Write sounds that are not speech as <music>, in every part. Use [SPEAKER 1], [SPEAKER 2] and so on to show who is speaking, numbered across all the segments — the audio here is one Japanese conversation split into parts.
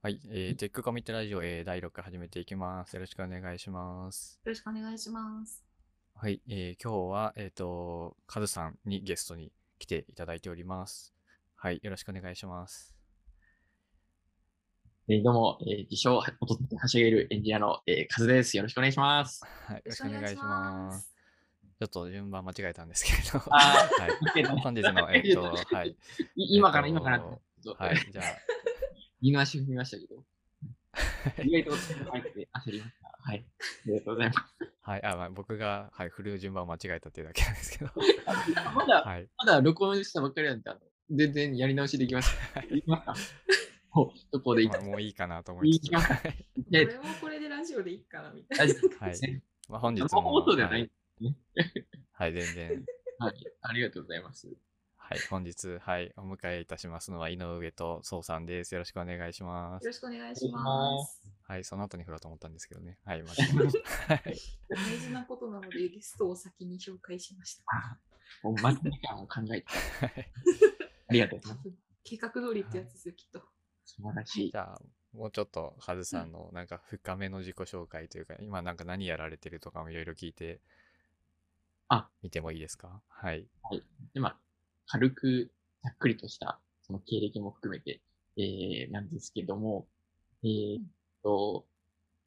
[SPEAKER 1] はい、えー、テックコミットラジオ、えー、第6回始めていきます。よろしくお願いします。
[SPEAKER 2] よろしくお願いします。
[SPEAKER 1] はい、えー、今日は、えっ、と、カズさんにゲストに来ていただいております。はい、よろしくお願いします。
[SPEAKER 3] えーどうも、えー自称、音ではしゃげるエンジニアの、えー、カズです。よろしくお願いします。
[SPEAKER 1] はい、よろしくお願いします。。ちょっと順番間違えたんですけれど、
[SPEAKER 3] あ <laughs>
[SPEAKER 1] はい、<laughs>
[SPEAKER 3] ー
[SPEAKER 1] 本日の、えっ、と、はい、<laughs>
[SPEAKER 3] い今から、
[SPEAKER 1] えっと
[SPEAKER 3] 今から
[SPEAKER 1] はい、じゃあ、
[SPEAKER 3] 言い回し踏みましたけど、<laughs> 意外と入って焦りました。はい。ありがとうございます。
[SPEAKER 1] はい、あ、まあ、僕が、はい、振る順番を間違えたっていうだけなんですけど、
[SPEAKER 3] まだ、
[SPEAKER 1] はい、
[SPEAKER 3] まだ録音したばっかりなんで、全然やり直しできます。できますか？もう、どこでいいか
[SPEAKER 1] まあ、。もういいかなと思いつつ、
[SPEAKER 3] いいか？
[SPEAKER 1] はい
[SPEAKER 2] こ
[SPEAKER 3] で
[SPEAKER 2] れもこれでラジオでいいかなみたいな。
[SPEAKER 1] はい。まあ、本日
[SPEAKER 3] 生
[SPEAKER 1] も、
[SPEAKER 3] はい、
[SPEAKER 1] 全然、
[SPEAKER 3] はい。ありがとうございます。
[SPEAKER 1] はい、本日、はい、お迎えいたしますのは井上と宋さんです。よろしくお願いします。
[SPEAKER 2] よろしくお願いします。
[SPEAKER 1] はい、その後に振ろうと思ったんですけどね。はい、ました。<laughs> はい、
[SPEAKER 2] 大事なことなのでゲストを先に紹介しました。
[SPEAKER 3] あもう待ち時間を考えて、<laughs>
[SPEAKER 1] はい
[SPEAKER 3] ありがとうございます。
[SPEAKER 2] 多分計画通りってやつですよ、きっと。
[SPEAKER 3] 素晴らしい
[SPEAKER 1] じ。ゃあ、もうちょっと、カズさんの、なんか、深めの自己紹介というか、今なんか何やられてるとかもいろいろ聞いて、
[SPEAKER 3] あ、
[SPEAKER 1] 見てもいいですか？はい。
[SPEAKER 3] で、まあ、軽く、ざっくりとした、その経歴も含めて、えー、なんですけども、えーっと、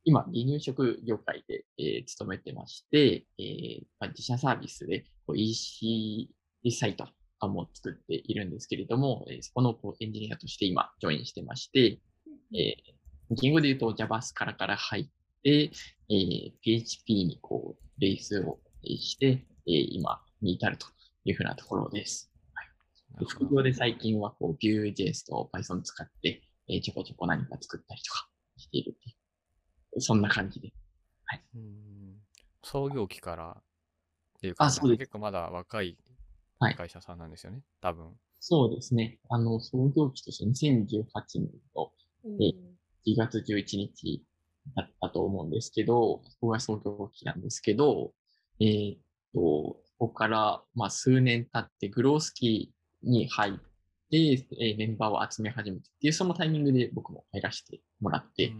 [SPEAKER 3] 今、離乳食業界で、えー勤めてまして、えーまあ、自社サービスでこう EC サイトとかも作っているんですけれども、えーそこのこうエンジニアとして今、ジョインしてまして、えー言語で言うと Java からから入って、えー PHP にこう、ベースをして、えー今に至るというふうなところです。で副業で最近はこう Vue.js と Python 使って、えーちょこちょこ何か作ったりとかしているっていう、そんな感じで。
[SPEAKER 1] うーん創業期からっていうか、
[SPEAKER 3] あそうです
[SPEAKER 1] 結構まだ若い
[SPEAKER 3] はい
[SPEAKER 1] 会社さんなんですよね、多分。
[SPEAKER 3] そうですね。あの、創業期として2018年の
[SPEAKER 2] うん
[SPEAKER 3] え1月11日だったと思うんですけど、そこが創業期なんですけど、えーっと、ここから、まあ、数年経ってグロース期に入って、えーメンバーを集め始めてっていう、そのタイミングで僕も入らせてもらって、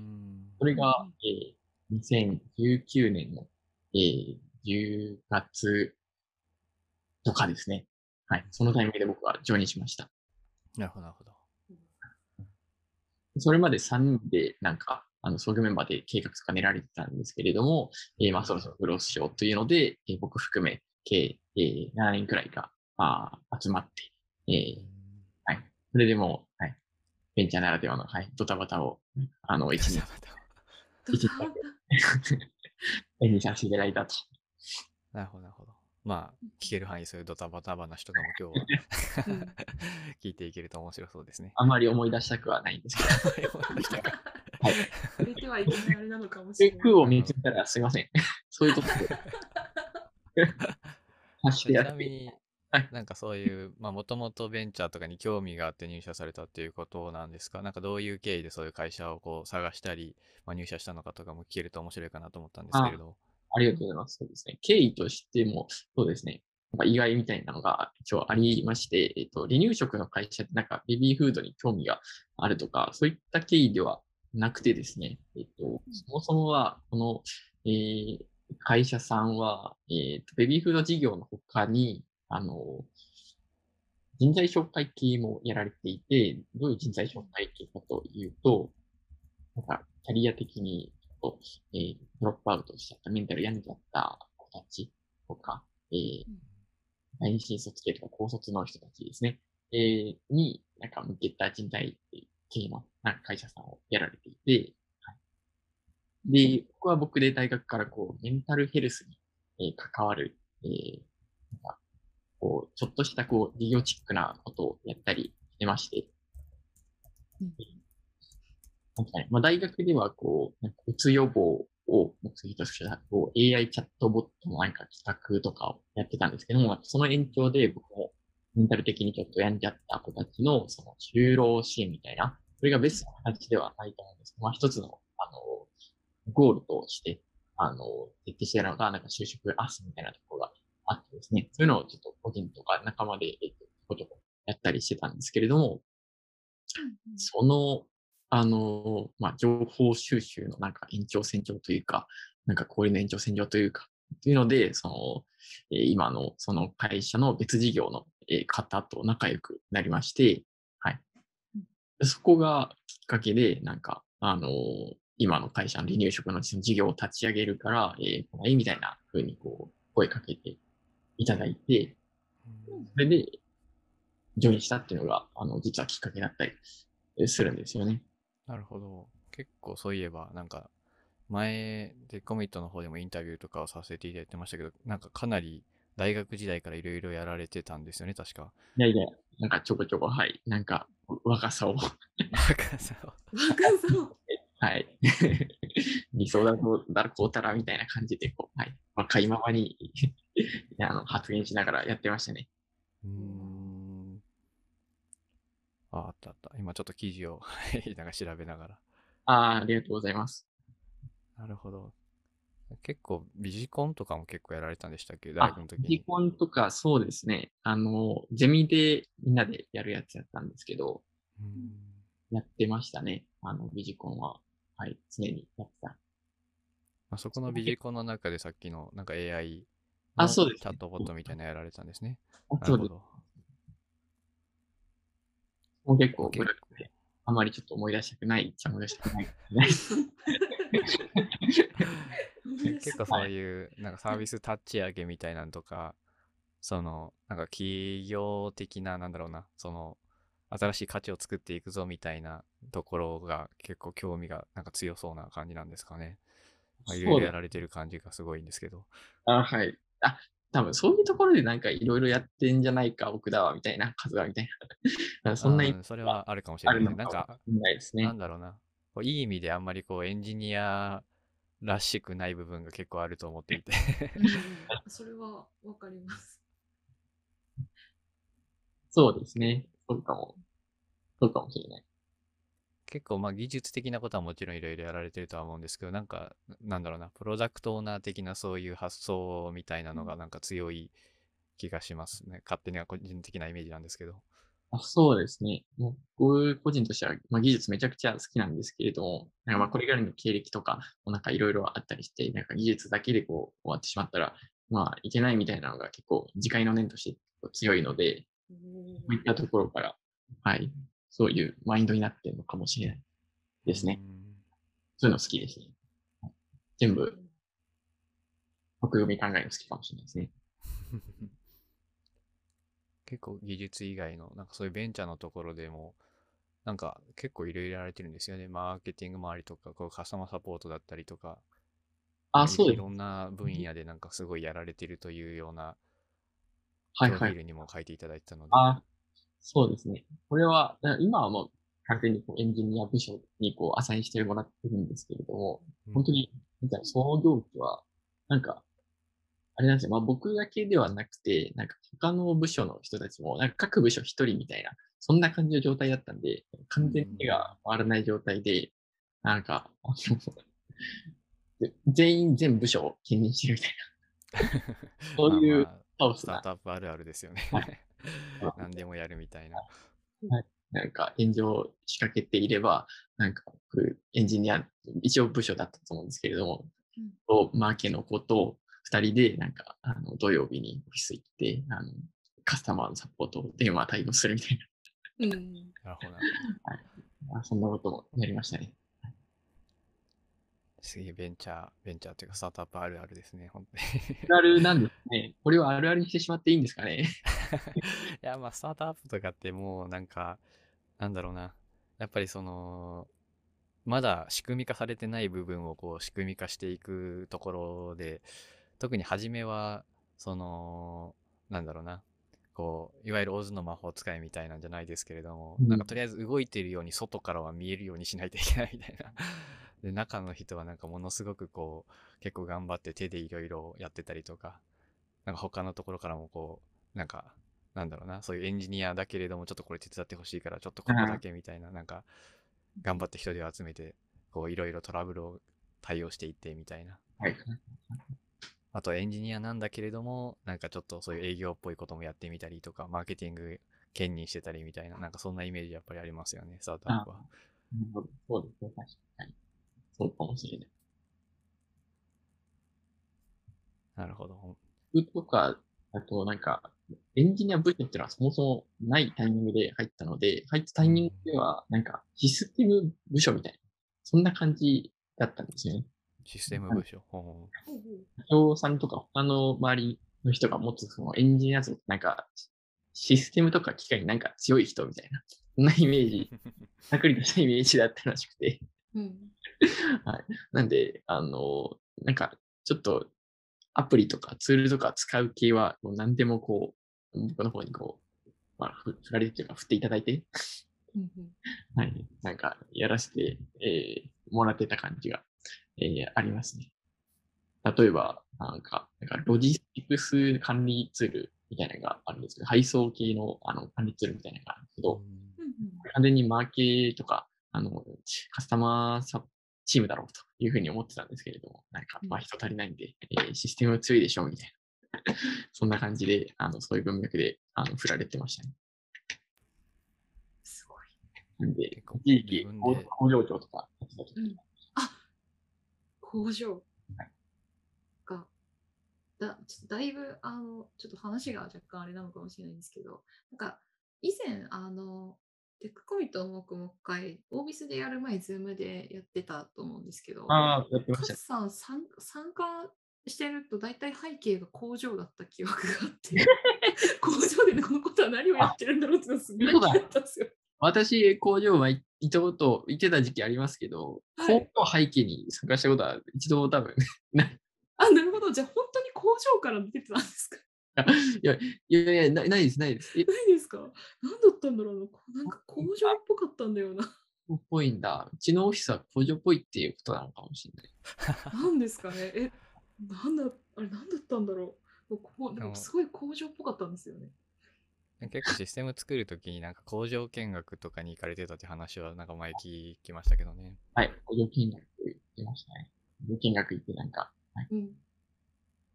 [SPEAKER 3] それが、えー2019年の、えー10月とかですね。はい。そのタイミングで僕はジョインしました。
[SPEAKER 1] なるほど、なるほど。
[SPEAKER 3] それまで3人でなんか、あの、創業メンバーで計画とか練られてたんですけれども、えーまあそろそろグロースしようというので、えー僕含め、計、えー7人くらいが、まあ、集まって、えーそれでもう、はい。ベンチャーならではの、はい、ドタバタを、あの、一日、
[SPEAKER 2] ドタバ
[SPEAKER 1] うん
[SPEAKER 3] 演じさせていただいたと。
[SPEAKER 1] なるほど、なるほど。まあ、聞ける範囲、そういうドタバタ話とかも今日は
[SPEAKER 2] うん
[SPEAKER 1] 聞いていけると面白そうですね。
[SPEAKER 3] あまり思い出したくはないんですけど、はい。
[SPEAKER 2] 触れてはいけないあれなのかもしれない。
[SPEAKER 3] 空を見つめたらすいません。そういうところで。<laughs> <laughs> 発して
[SPEAKER 1] ち。なみに
[SPEAKER 3] はい、
[SPEAKER 1] なんかそういう、まあ、もともとベンチャーとかに興味があって入社されたっていうことなんですか？なんかどういう経緯でそういう会社をこう探したり、まあ、入社したのかとかも聞けると面白いかなと思ったんですけれど。
[SPEAKER 3] ありがとうございます。そうですね。経緯としても、そうですね。なんか意外みたいなのが一応ありまして、えっと、離乳食の会社ってなんかベビーフードに興味があるとか、そういった経緯ではなくてですね、えっと、そもそもは、この、えー会社さんは、えっと、ベビーフード事業の他に、あの、人材紹介系もやられていて、どういう人材紹介系かというと、なんか、キャリア的に、と、えードロップアウトしちゃった、メンタル病んじゃった子たちとか、えー二新卒系とか高卒の人たちですね、えーに、なんか向けた人材系のなんか会社さんをやられていて、はい、で、僕は僕で大学からこう、メンタルヘルスに、えー関わる、えーなんかこう、ちょっとしたこう、事業チックなことをやったりしてまして、
[SPEAKER 2] うん。
[SPEAKER 3] なんかねまあ、大学ではこう、なんかうつ予防を目的としたこう AI チャットボットのなんか企画とかをやってたんですけども、その延長で僕もメンタル的にちょっと病んじゃった子たちのその就労支援みたいな、それがベストな形ではないと思うんですけど、まあ一つの、あの、ゴールとして、あの、徹底してるのが、なんか就職アスみたいなところがあってですね、そういうのをちょっと個人とか仲間で、えっと、ちょこちょこやったりしてたんですけれども、その、あの、まあ、情報収集のなんか延長線上というか、なんか交流の延長線上というか、というので、その、えー今のその会社の別事業のえー方と仲良くなりまして、はい。でそこがきっかけで、なんか、あの今の会社の離乳食の事業を立ち上げるから、えー、来ないみたいな風にこう、声かけていただいて、
[SPEAKER 1] うん
[SPEAKER 3] それで、ジョインしたっていうのが、あの、実はきっかけだったりえーするんですよね。
[SPEAKER 1] なるほど。結構そういえば、なんか、前でコミットの方でもインタビューとかをさせていただいてましたけど、なんかかなり大学時代からいろいろやられてたんですよね、確か。
[SPEAKER 3] いやいや、なんかちょこちょこ、はい、なんか若さを、
[SPEAKER 1] なんかそう
[SPEAKER 2] 若そう。
[SPEAKER 3] はい、<laughs> 理想だとだらこうたらみたいな感じで、こう、はい、若いままに <laughs> あの発言しながらやってましたね。
[SPEAKER 1] うーん。あ、あったあった。今ちょっと記事をはい <laughs> なんか調べながら。
[SPEAKER 3] ああ、ありがとうございます。
[SPEAKER 1] なるほど。結構、ビジコンとかも結構やられたんでしたっけ？大
[SPEAKER 3] あ
[SPEAKER 1] 学の時、
[SPEAKER 3] ビ
[SPEAKER 1] に。
[SPEAKER 3] コンとかそうですね、あの、ゼミでみんなでやるやつやったんですけど、
[SPEAKER 1] うーん
[SPEAKER 3] やってましたね。あの、ビジコンは。はい、常にやってた。
[SPEAKER 1] まあ、そこのビジコンの中でさっきのなんか AI の
[SPEAKER 3] あそうです
[SPEAKER 1] チャットボットみたいなのやられたんですね。
[SPEAKER 3] あそうです。もう結構、
[SPEAKER 1] 結構
[SPEAKER 3] あまりちょっと思い出したくないっちゃ思い出したくない。
[SPEAKER 1] 結構そういうなんかサービス立ち上げみたいなのとか、そのなんか企業的ななんだろうな、その新しい価値を作っていくぞみたいなところが結構興味がなんか強そうな感じなんですかね。まあ、いろいろやられてる感じがすごいんですけど。
[SPEAKER 3] あ、はい。あ、多分そういうところでなんかいろいろやってんじゃないか、僕だわ、みたいな、数はみたいな。<laughs> そんな意味
[SPEAKER 1] うんそれはあるかもしれないなんか
[SPEAKER 3] ないですね
[SPEAKER 1] なん。だろうな。こういい意味であんまりこうエンジニアらしくない部分が結構あると思っていて。<laughs>
[SPEAKER 2] うんそれはわかります。
[SPEAKER 3] そうですね。そうかも。そうかもしれない。
[SPEAKER 1] 結構まあ技術的なことはもちろんいろいろやられてるとは思うんですけど、なんか、なんだろうな、プロダクトオーナー的なそういう発想みたいなのがなんか強い気がしますね。勝手には個人的なイメージなんですけど。
[SPEAKER 3] あそうですね。もう僕個人としては、まあ、技術めちゃくちゃ好きなんですけれども、なんかまあこれからの経歴とかもなんかいろいろあったりして、なんか技術だけでこう終わってしまったら、まあいけないみたいなのが結構自戒の念として強いので、
[SPEAKER 2] お
[SPEAKER 3] こういったところから、はい、そういうマインドになってるのかもしれないですね。
[SPEAKER 1] うん
[SPEAKER 3] そういうの好きですね。はい全
[SPEAKER 2] ー
[SPEAKER 3] 部、枠組み考えるの好きかもしれないですね。<laughs>
[SPEAKER 1] 結構技術以外の、なんかそういうベンチャーのところでも、なんか結構いろいろやられてるんですよね。マーケティング周りとか、こうカスタマーサポートだったりとか、
[SPEAKER 3] あ、そう。
[SPEAKER 1] いろんな分野でなんかすごいやられてるというような、
[SPEAKER 3] はいはい。
[SPEAKER 1] プロフィールにも書いていただいてたので。
[SPEAKER 3] あ、そうですね。これは、今はもう完全にこうエンジニア部署にこうアサインしてもらってるんですけれども、
[SPEAKER 1] うん
[SPEAKER 3] 本当に、みたいな創業期は、なんか、あれなんですよ。まあ僕だけではなくて、なんか他の部署の人たちも、なんか各部署一人みたいな、そんな感じの状態だったんで、完全に手が回らない状態で、なんか、<laughs> 全員全部署を兼任してるみたいな、<laughs> そういう
[SPEAKER 1] まあまあ
[SPEAKER 3] ス
[SPEAKER 1] タートアップあるあるですよね
[SPEAKER 3] はい。<laughs>
[SPEAKER 1] 何でもやるみたいな。<laughs>
[SPEAKER 3] なんか炎上仕掛けていれば、なんか僕、エンジニア、一応部署だったと思うんですけれども、
[SPEAKER 2] うん
[SPEAKER 3] とマーケの子と二人で、なんか、あの、土曜日にオフィス行って、あの、カスタマーのサポートを電話対応するみたい
[SPEAKER 2] うん。
[SPEAKER 1] なるほどな。
[SPEAKER 3] な、あそんなこともやりましたね。
[SPEAKER 1] すげえベンチャー、ベンチャーというかスタートアップあるあるですね、本当に。
[SPEAKER 3] あるあるなんですね。これはあるあるにしてしまっていいんですかね。<laughs>
[SPEAKER 1] いや、まあ、スタートアップとかってもうなんか、なんだろうな。やっぱりその、まだ仕組み化されてない部分をこう仕組み化していくところで、特に初めは、その、なんだろうな。こう、いわゆるオズの魔法使いみたいなんじゃないですけれども、
[SPEAKER 3] うん
[SPEAKER 1] なんかとりあえず動いてるように外からは見えるようにしないといけないみたいな。で、中の人はなんかものすごくこう、結構頑張って手でいろいろやってたりとか、なんか他のところからもこう、なんか、なんだろうな、そういうエンジニアだけれども、ちょっとこれ手伝ってほしいから、ちょっとここだけみたいな、なんか、頑張って人手を集めて、こう、いろいろトラブルを対応していってみたいな。
[SPEAKER 3] はい。
[SPEAKER 1] あとエンジニアなんだけれども、なんかちょっとそういう営業っぽいこともやってみたりとか、マーケティング兼任してたりみたいな、なんかそんなイメージやっぱりありますよね、スタートアップは。
[SPEAKER 3] そうですね。確かに。そうかもしれない。
[SPEAKER 1] なるほど。
[SPEAKER 3] 僕とかだと、なんか、エンジニア部署っていうのはそもそもないタイミングで入ったので、入ったタイミングでは、なんか、システム部署みたいな、そんな感じだったんですよね。
[SPEAKER 1] システム部署。
[SPEAKER 3] 社長さんとか他の周りの人が持つそのエンジニア像なんか、システムとか機械になんか強い人みたいな、そんなイメージ、<laughs> ざっくりとしたイメージだったらしくて。
[SPEAKER 2] うん。<laughs>
[SPEAKER 3] なんで、あの、なんか、ちょっと、アプリとかツールとか使う系は、もう何でもこう、僕の方にこう、まあ、ふ振られてというか、振っていただいて、<laughs> はい、なんか、やらせて、えーもらってた感じが、えーありますね。例えば、なんか、なんかロジスティクス管理ツールみたいなのがあるんですけど、配送系のあの管理ツールみたいなのがあるんですけど、完全にマーケとか、あの、カスタマーサチームだろうというふうに思ってたんですけれども、なんか、まあ人足りないんで、えーシステム強いでしょうみたいな。<laughs> そんな感じで、あの、そういう文脈で、あの、振られてましたね。
[SPEAKER 2] すごい。
[SPEAKER 3] なんで、
[SPEAKER 1] 結構
[SPEAKER 3] 一時期
[SPEAKER 1] 自分で
[SPEAKER 3] 工工場長とか
[SPEAKER 2] うん工場
[SPEAKER 3] はい
[SPEAKER 2] が、だちょっとだいぶあのちょっと話が若干あれなのかもしれないんですけど、なんか以前、あの Tech Commit の黙々会、 oVice でやる前、 Zoom でやってたと思うんですけど、
[SPEAKER 3] ああ、やってました。
[SPEAKER 2] さん参参加してると大体背景が工場だった記憶があって、<laughs> 工場でこのことは何をやってるんだろうってすごい気になったんですよ。
[SPEAKER 3] 私、工場は行ったこと、行ってた時期ありますけど、
[SPEAKER 2] はい
[SPEAKER 3] 工場背景に参加したことは一度も多分ない。
[SPEAKER 2] あ、なるほど。じゃあ本当に工場から出てたんですか？
[SPEAKER 3] いやいやいや、ないないです、ないです。え、
[SPEAKER 2] ないですか？何だったんだろうな。んか工場っぽかったんだよな。
[SPEAKER 3] 工場っぽいんだ。うちのオフィスは工場っぽいっていうことなのかもしれない。
[SPEAKER 2] 何ですかね？え、なんだ、あれ何だったんだろう。こでもすごい工場っぽかったんですよね。
[SPEAKER 1] 結構システム作るときになんか工場見学とかに行かれてたって話はなんか前聞きましたけどね。
[SPEAKER 3] はい、工場見学行ってましたね。工場見学行ってなんか、はい、
[SPEAKER 2] うん。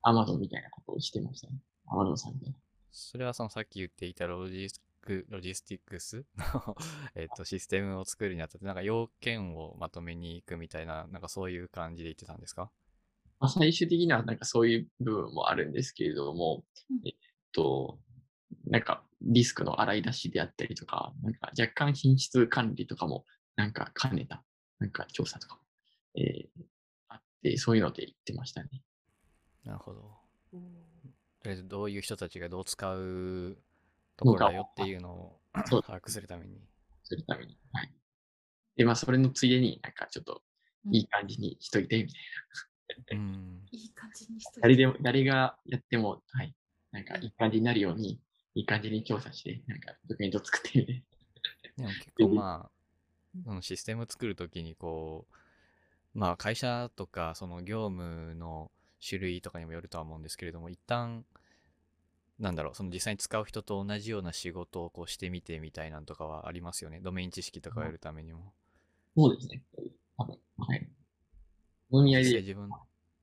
[SPEAKER 3] アマゾンみたいなことをしてましたね。アマゾンさんみたいな。
[SPEAKER 1] それはそのさっき言っていたロジスク、ロジスティックスの <laughs> えっとシステムを作るにあたってなんか要件をまとめに行くみたいな、なんかそういう感じで言ってたんですか？
[SPEAKER 3] まあ、最終的にはなんかそういう部分もあるんですけれども、
[SPEAKER 2] うん
[SPEAKER 3] えっと、なんかリスクの洗い出しであったりとか、なんか若干品質管理とかもなんか兼ねた、なんか調査とかも、えーあって、そういうので言ってましたね。
[SPEAKER 1] なるほど。とりあえずどういう人たちがどう使うところだよっていうのを
[SPEAKER 3] そう
[SPEAKER 1] 把握するために。
[SPEAKER 3] するために。はい。で、まあ、それのついでになんかちょっといい感じにしといて、みたい
[SPEAKER 1] うん。
[SPEAKER 2] いい感じにしといて
[SPEAKER 3] な。誰でも、誰がやっても、はい。なんかいい感じになるように、いい感じに調査して、なんかドキュメント作ってみて。
[SPEAKER 1] でも結構まあ、そのシステム作るときにこう、まあ会社とかその業務の種類とかにもよるとは思うんですけれども、一旦、なんだろう、その実際に使う人と同じような仕事をこうしてみてみたいなんとかはありますよね。ドメイン知識とかをやるためにも。
[SPEAKER 3] そうですね。多分、はい。お見合いで、
[SPEAKER 1] 実際自分、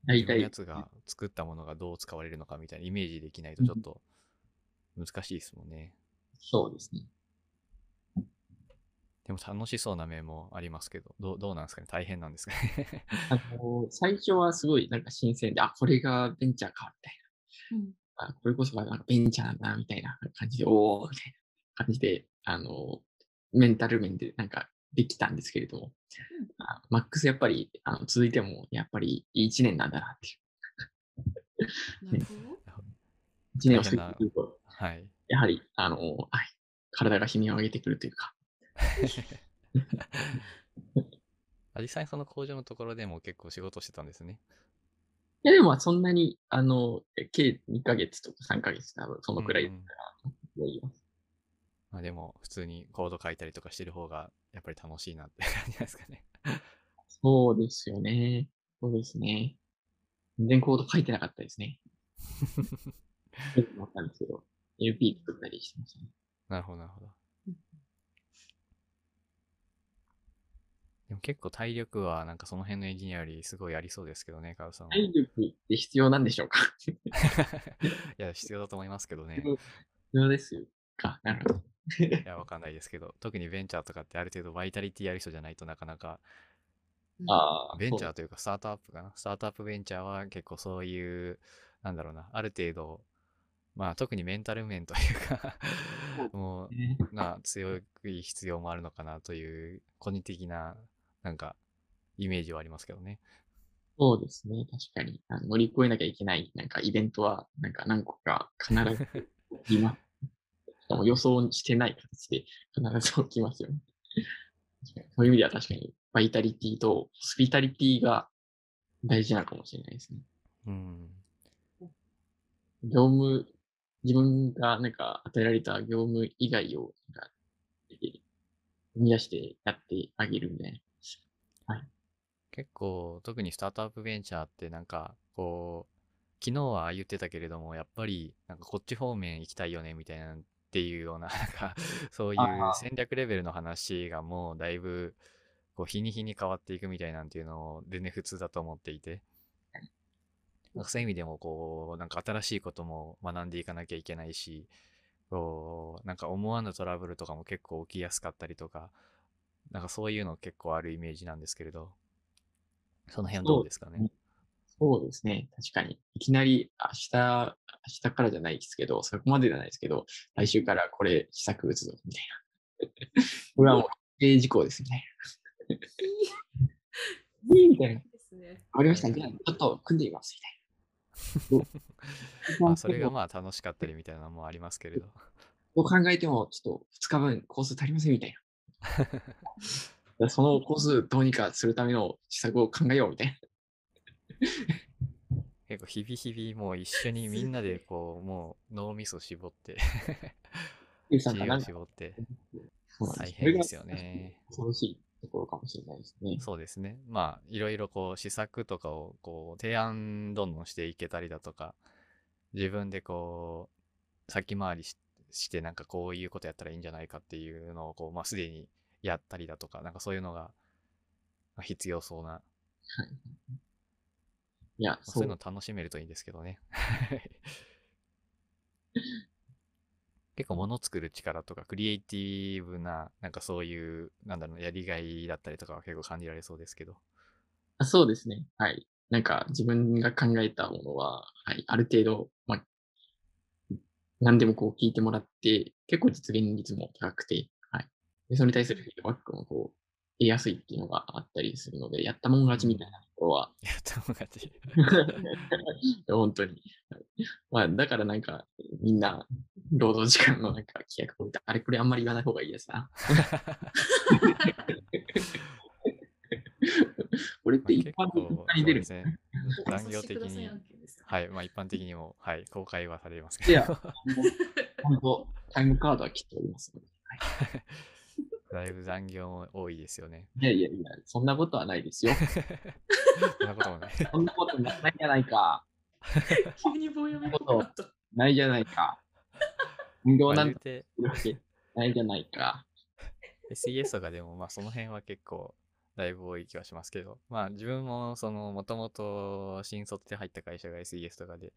[SPEAKER 3] 大
[SPEAKER 1] 自分のや
[SPEAKER 3] 体、
[SPEAKER 1] つが作ったものがどう使われるのかみたいなイメージできないとちょっと難しいですもんね。
[SPEAKER 3] そうですね。
[SPEAKER 1] でも楽しそうな面もありますけど、どうどうなんですかね大変なんですかね
[SPEAKER 3] あの、最初はすごいなんか新鮮で、あ、これがベンチャーか、みたい
[SPEAKER 2] うん
[SPEAKER 3] な。あ、これこそがなんかベンチャーなんだ、みたいな感じで、おー、みたいな感じで、あの、メンタル面でなんかできたんですけれども、あマックスやっぱりあの続いても、やっぱり1年なんだなっていう。
[SPEAKER 2] なるほど。<laughs> <laughs>
[SPEAKER 3] 1年を過ぎてくると、
[SPEAKER 1] はい。
[SPEAKER 3] やはり、あの、はい、体が悲鳴を上げてくるというか、
[SPEAKER 1] あ実際その工場のところでも結構仕事してたんですね。
[SPEAKER 3] いや、でもまあそんなに、あの、え計2ヶ月とか3ヶ月、多分そのくらいだったらいます。
[SPEAKER 1] まあでも普通にコード書いたりとかしてる方がやっぱり楽しいなって感じですかね。
[SPEAKER 3] そうですよね。そうですね。全然コード書いてなかったですね。<laughs> 書いてなかったんですけど、LP 作ったりしてましたね。
[SPEAKER 1] なるほど、なるほど
[SPEAKER 2] うん。
[SPEAKER 1] でも結構体力はなんかその辺のエンジニアよりすごいありそうですけどね、カウさんは。
[SPEAKER 3] 体力って必要なんでしょうか？<laughs>
[SPEAKER 1] いや、必要だと思いますけどね。
[SPEAKER 3] 必要ですかなるほど。<laughs>
[SPEAKER 1] いや、わかんないですけど、特にベンチャーとかってある程度バイタリティある人じゃないとなかなか、
[SPEAKER 2] うん
[SPEAKER 3] ああ、
[SPEAKER 1] ベンチャーというかスタートアップかな？スタートアップベンチャーは結構そういう、なんだろうな、ある程度、まあ特にメンタル面というか <laughs> も
[SPEAKER 3] ね
[SPEAKER 1] う、が強い必要もあるのかなという、個人的な、なんか、イメージはありますけどね。
[SPEAKER 3] そうですね。確かに。あの乗り越えなきゃいけない、なんかイベントは、なんか何個か必ず起きます。予想してない形で必ず起きますよね。そういう意味では確かに、バイタリティとホスピタリティが大事なのかもしれないですね。
[SPEAKER 1] うん。
[SPEAKER 3] 業務、自分がなんか与えられた業務以外を、なんか、生み出してやってあげるみたいな。
[SPEAKER 1] 結構、特にスタートアップベンチャーってなんか、こう、昨日は言ってたけれども、やっぱり、なんかこっち方面行きたいよね、みたいなっていうような、なんか、そういう戦略レベルの話がもうだいぶ、こう、日に日に変わっていくみたいなんていうのを全然普通だと思っていて、なんかそういう意味でも、こう、なんか新しいことも学んでいかなきゃいけないし、こう、なんか思わぬトラブルとかも結構起きやすかったりとか、なんかそういうの結構あるイメージなんですけれど、その辺どうですかね。
[SPEAKER 3] そうですね。確かに。いきなり明日、明日からじゃないですけど、そこまでじゃないですけど、来週からこれ試作打つぞ、みたいな。<laughs> これはもう、定事項ですよね。いいみたいな。わかりました。じゃあ、ちょっと組んでみます、みたいな。<laughs>
[SPEAKER 1] まあ、それがまあ楽しかったりみたいなのもありますけれど。
[SPEAKER 3] どう考えても、ちょっと2日分コース足りません、みたいな。<laughs> そのコースどうにかするための施策を考えよう、みたいな。
[SPEAKER 1] 結構日々日々もう一緒にみんなでこう、もう脳みそ絞って、
[SPEAKER 3] で
[SPEAKER 1] 知恵絞って、大変ですよね。
[SPEAKER 3] 恐ろしいところかもしれないですね。
[SPEAKER 1] そうですね。まあ、いろいろこう、施策とかをこう、提案どんどんしていけたりだとか、自分でこう、先回りしして、なんかこういうことやったらいいんじゃないかっていうのをこう、まあ、すでにやったりだとか、なんかそういうのがまあ必要そうな、
[SPEAKER 3] いや、
[SPEAKER 1] まあそういうの楽しめるといいんですけどね。<laughs> 結構物作る力とかクリエイティブな、なんかそういう、なんだろう、やりがいだったりとかは結構感じられそうですけど。
[SPEAKER 3] あそうですね。はい。なんか自分が考えたものは、はい、ある程度、まあ、何でもこう聞いてもらって、結構実現率も高くて、はい。で、それに対するフィードバックもこう、得やすいっていうのがあったりするので、やったもん勝ちみたいなところは、<laughs>
[SPEAKER 1] やったもん勝ち。
[SPEAKER 3] い <laughs> や本当に。はいまあ、だからなんか、みんな、労働時間のなんか規約を、あれこれあんまり言わない方がいいですな。<laughs> これって一般的に出るんです
[SPEAKER 1] ね。残業的にはい。まあ一般的にも、はい、公開はされます
[SPEAKER 3] いや
[SPEAKER 1] けど。
[SPEAKER 3] 本当、タイムカードは切っておりますので。はい
[SPEAKER 1] だいぶ残業も多いですよね。
[SPEAKER 3] いやいやいや、そんなことはないですよ。<laughs>
[SPEAKER 1] そんなこともない。<laughs> <laughs>
[SPEAKER 3] そんなことないじゃないか。
[SPEAKER 2] 急に棒読みっぽくな
[SPEAKER 3] いじゃないか。運動
[SPEAKER 1] まあ
[SPEAKER 3] なんてないじゃないか。
[SPEAKER 1] SES とかでも、まあその辺は結構、だいぶ多い気はしますけど、まあ自分も、その、もともと新卒で入った会社が SES とかで、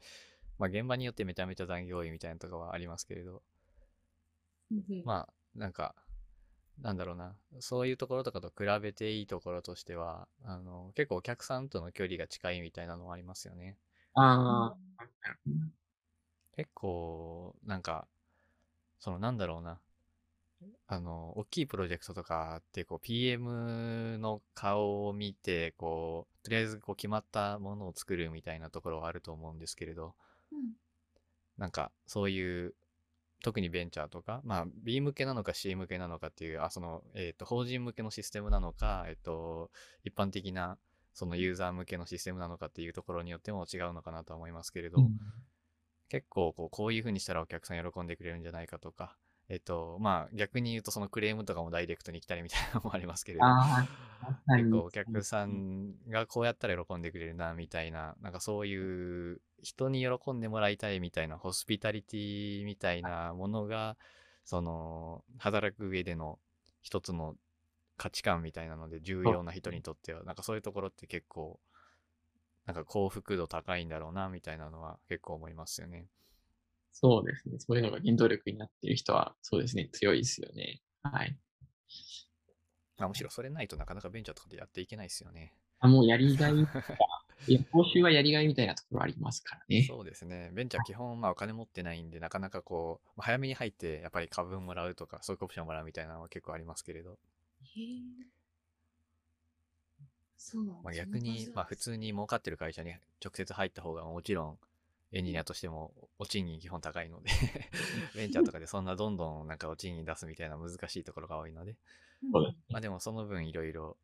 [SPEAKER 1] まあ現場によってめちゃめちゃ残業多いみたいなとかはありますけれど、まあ、なんか、なんだろうな、そういうところとかと比べていいところとしては、あの、結構お客さんとの距離が近いみたいなのはありますよね。
[SPEAKER 3] ああ、
[SPEAKER 1] 結構、なんか、そのなんだろうな、あの、大きいプロジェクトとかって、こう、PM の顔を見て、こう、とりあえずこう決まったものを作るみたいなところはあると思うんですけれど、
[SPEAKER 2] うん。
[SPEAKER 1] なんか、そういう、特にベンチャーとか、まあ、B 向けなのか C 向けなのかっていう、あ、その、えっ、と、法人向けのシステムなのか、えっ、と、一般的な、そのユーザー向けのシステムなのかっていうところによっても違うのかなとは思いますけれど、
[SPEAKER 3] うん。
[SPEAKER 1] 結構こう、こういう風にしたらお客さん喜んでくれるんじゃないかとか、えっ、と、まあ、逆に言うとそのクレームとかもダイレクトに来たりみたいなのもありますけれど、結構お客さんがこうやったら喜んでくれるな、みたいな、なんかそういう人に喜んでもらいたいみたいな、ホスピタリティみたいなものが、その、働く上での一つの価値観みたいなので重要な人にとっては、なんかそういうところって結構、なんか幸福度高いんだろうな、みたいなのは結構思いますよね。
[SPEAKER 3] そうですね。そういうのが原動力になっている人は、そうですね、強いですよね。はい。
[SPEAKER 1] まあ、むしろそれないとなかなかベンチャーとかでやっていけないですよね。
[SPEAKER 3] あもうやりがいとか、いや、報酬はやりがいみたいなところありますからね。
[SPEAKER 1] そうですね。ベンチャー基本、まあお金持ってないんで、なかなかこう、まあ早めに入って、やっぱり株もらうとか、そういうオプションもらうみたいなのは結構ありますけれど、
[SPEAKER 2] へえ。そう
[SPEAKER 1] まあ、逆に、まあ普通に儲かってる会社に直接入った方がもちろん、エンジニアとしてもお賃金基本高いので <laughs> ベンチャーとかでそんなどんどんなんかお賃金出すみたいな難しいところが多いので、まあでもその分いろいろ、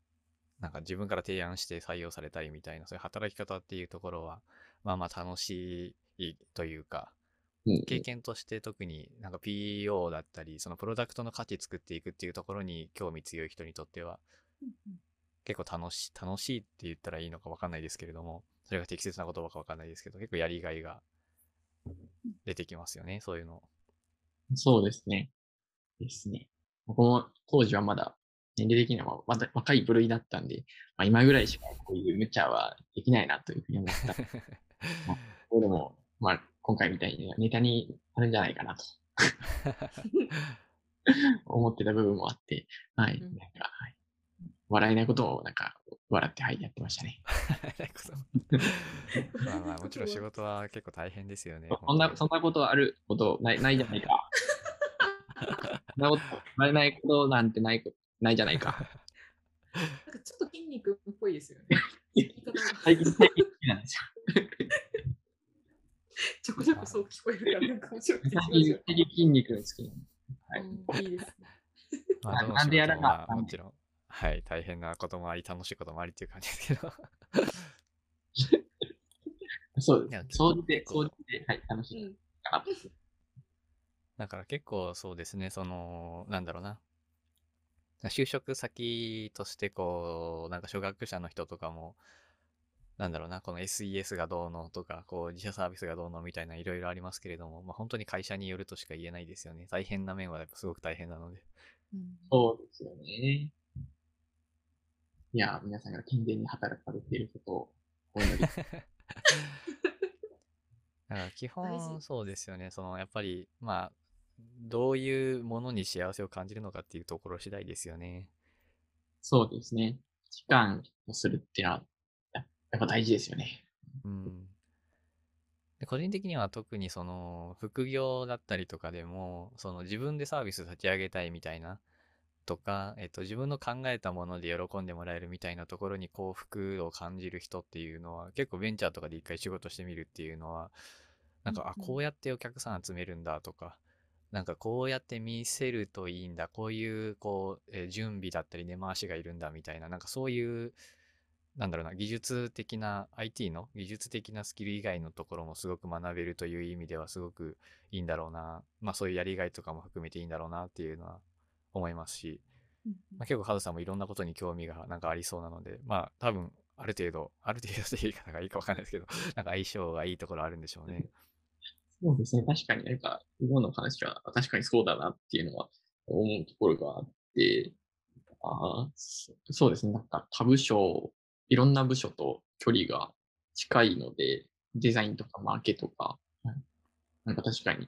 [SPEAKER 1] なんか自分から提案して採用されたりみたいな、そういう働き方っていうところは、まあまあ楽しいというか、
[SPEAKER 3] うん
[SPEAKER 1] 経験として特になんか PO だったり、そのプロダクトの価値作っていくっていうところに興味強い人にとっては、結構楽しい、楽しいって言ったらいいのかわかんないですけれども、それが適切な言葉かわかんないですけど、結構やりがいが出てきますよね、そういうの。
[SPEAKER 3] そうですね。ですね。僕も当時はまだ年齢的にはまだ若い部類だったんで、まあ、今ぐらいしかこういう無茶はできないなというふうに思った。<laughs> でも、まあ、今回みたいにネタになるんじゃないかなと <laughs> 思ってた部分もあって、はい。
[SPEAKER 2] うん
[SPEAKER 3] なんか、はい、笑えないことをなんか笑って、はい、やってましたね。
[SPEAKER 1] まあまあ、もちろん仕事は結構大変ですよね。<laughs>
[SPEAKER 3] そんな、
[SPEAKER 1] 本
[SPEAKER 3] そんなことあることない、ないじゃないか。そんなこと、笑えないことなんてないこ、ないじゃないか。
[SPEAKER 2] なんかちょっと筋肉っぽいですよね。
[SPEAKER 3] 最近、最近好きなんです
[SPEAKER 2] ちょこちょこそう聞こえるから、なんか面白く
[SPEAKER 3] 筋肉好きなんです。はい。
[SPEAKER 2] うんいいですね。
[SPEAKER 1] まあ、どの
[SPEAKER 3] なんでやらな
[SPEAKER 1] もちろん、はい、大変なこともあり、楽しいこともありっていう感じですけど。
[SPEAKER 3] そう
[SPEAKER 1] いや
[SPEAKER 3] です。総じて、
[SPEAKER 1] 結構
[SPEAKER 3] 総じて、はい、楽しい。
[SPEAKER 1] だから結構そうですね、その、なんだろうな。就職先としてこう、なんか初学者の人とかも、なんだろうな、この SES がどうのとか、こう自社サービスがどうのみたいないろいろありますけれども、まあ本当に会社によるとしか言えないですよね。大変な面はやっぱすごく大変なので。
[SPEAKER 2] うん
[SPEAKER 3] そうですよね。いや、皆さんが健全に働かれていることをお祈り。<laughs>
[SPEAKER 1] だから基
[SPEAKER 2] 大
[SPEAKER 1] 本
[SPEAKER 2] 事
[SPEAKER 1] そうですよね。そのやっぱり、まあ、どういうものに幸せを感じるのかっていうところ次第ですよね。
[SPEAKER 3] そうですね。時間をするっていうのは、ややっぱ大事ですよね。
[SPEAKER 1] うん。で個人的には特にその副業だったりとかでも、その自分でサービス立ち上げたいみたいなとか、えっと自分の考えたもので喜んでもらえるみたいなところに幸福を感じる人っていうのは結構ベンチャーとかで一回仕事してみるっていうのは、なんか、あ、こうやってお客さん集めるんだとか、なんかこうやって見せるといいんだ、こういうこう、えー準備だったり根回しがいるんだみたいな、なんかそういうなんだろうな、技術的な、IT の技術的なスキル以外のところもすごく学べるという意味ではすごくいいんだろうな。まあそういうやりがいとかも含めていいんだろうなっていうのは思いますし、
[SPEAKER 2] うん
[SPEAKER 1] まあ、結構カズさんもいろんなことに興味がなんかありそうなので、まあ多分ある程度、ある程度という言い方がいいかわかんないですけど、<laughs> なんか相性がいいところあるんでしょうね。
[SPEAKER 3] そうですね。確かになんか、今の話は確かにそうだなっていうのは思うところがあって、あーそそうですね。なんか他部署、いろんな部署と距離が近いので、デザインとかマーケとか、はいなんか確かに、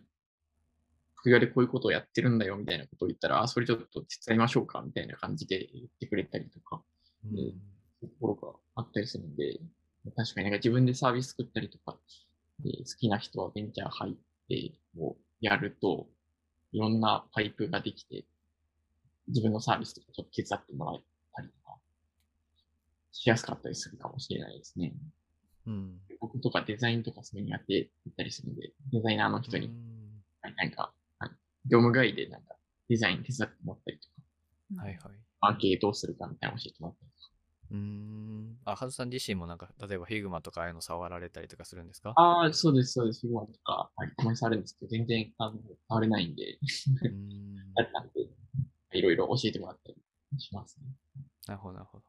[SPEAKER 3] 副業でこういうことをやってるんだよみたいなことを言ったら、あ、それちょっと手伝いましょうかみたいな感じで言ってくれたりとか、
[SPEAKER 1] うん
[SPEAKER 3] ところがあったりするんで、確かになんか自分でサービス作ったりとか、で好きな人はベンチャー入って、こうやると、いろんなパイプができて、自分のサービスとかちょっと手伝ってもらえたりとか、しやすかったりするかもしれないですね。
[SPEAKER 1] うん。
[SPEAKER 3] 僕とかデザインとかそういうのやってたりするんで、デザイナーの人に、
[SPEAKER 1] うん
[SPEAKER 3] なんか、あ業務外でなんかデザイン手伝ってもらったりとか、
[SPEAKER 1] はいはい。
[SPEAKER 3] マーケーどうするかみたいなの教えてもらったりとか。
[SPEAKER 1] うーん。あ、カズさん自身もなんか、例えば Figma とかああいうの触られたりとかするんですか？
[SPEAKER 3] ああ、そうです、そうです。 Figma とか、はい、たまに触るんですけど、全然、あの、触れないんで、
[SPEAKER 1] うーん。
[SPEAKER 3] だったんで、いろいろ教えてもらったりしますね。
[SPEAKER 1] なるほど、なるほど。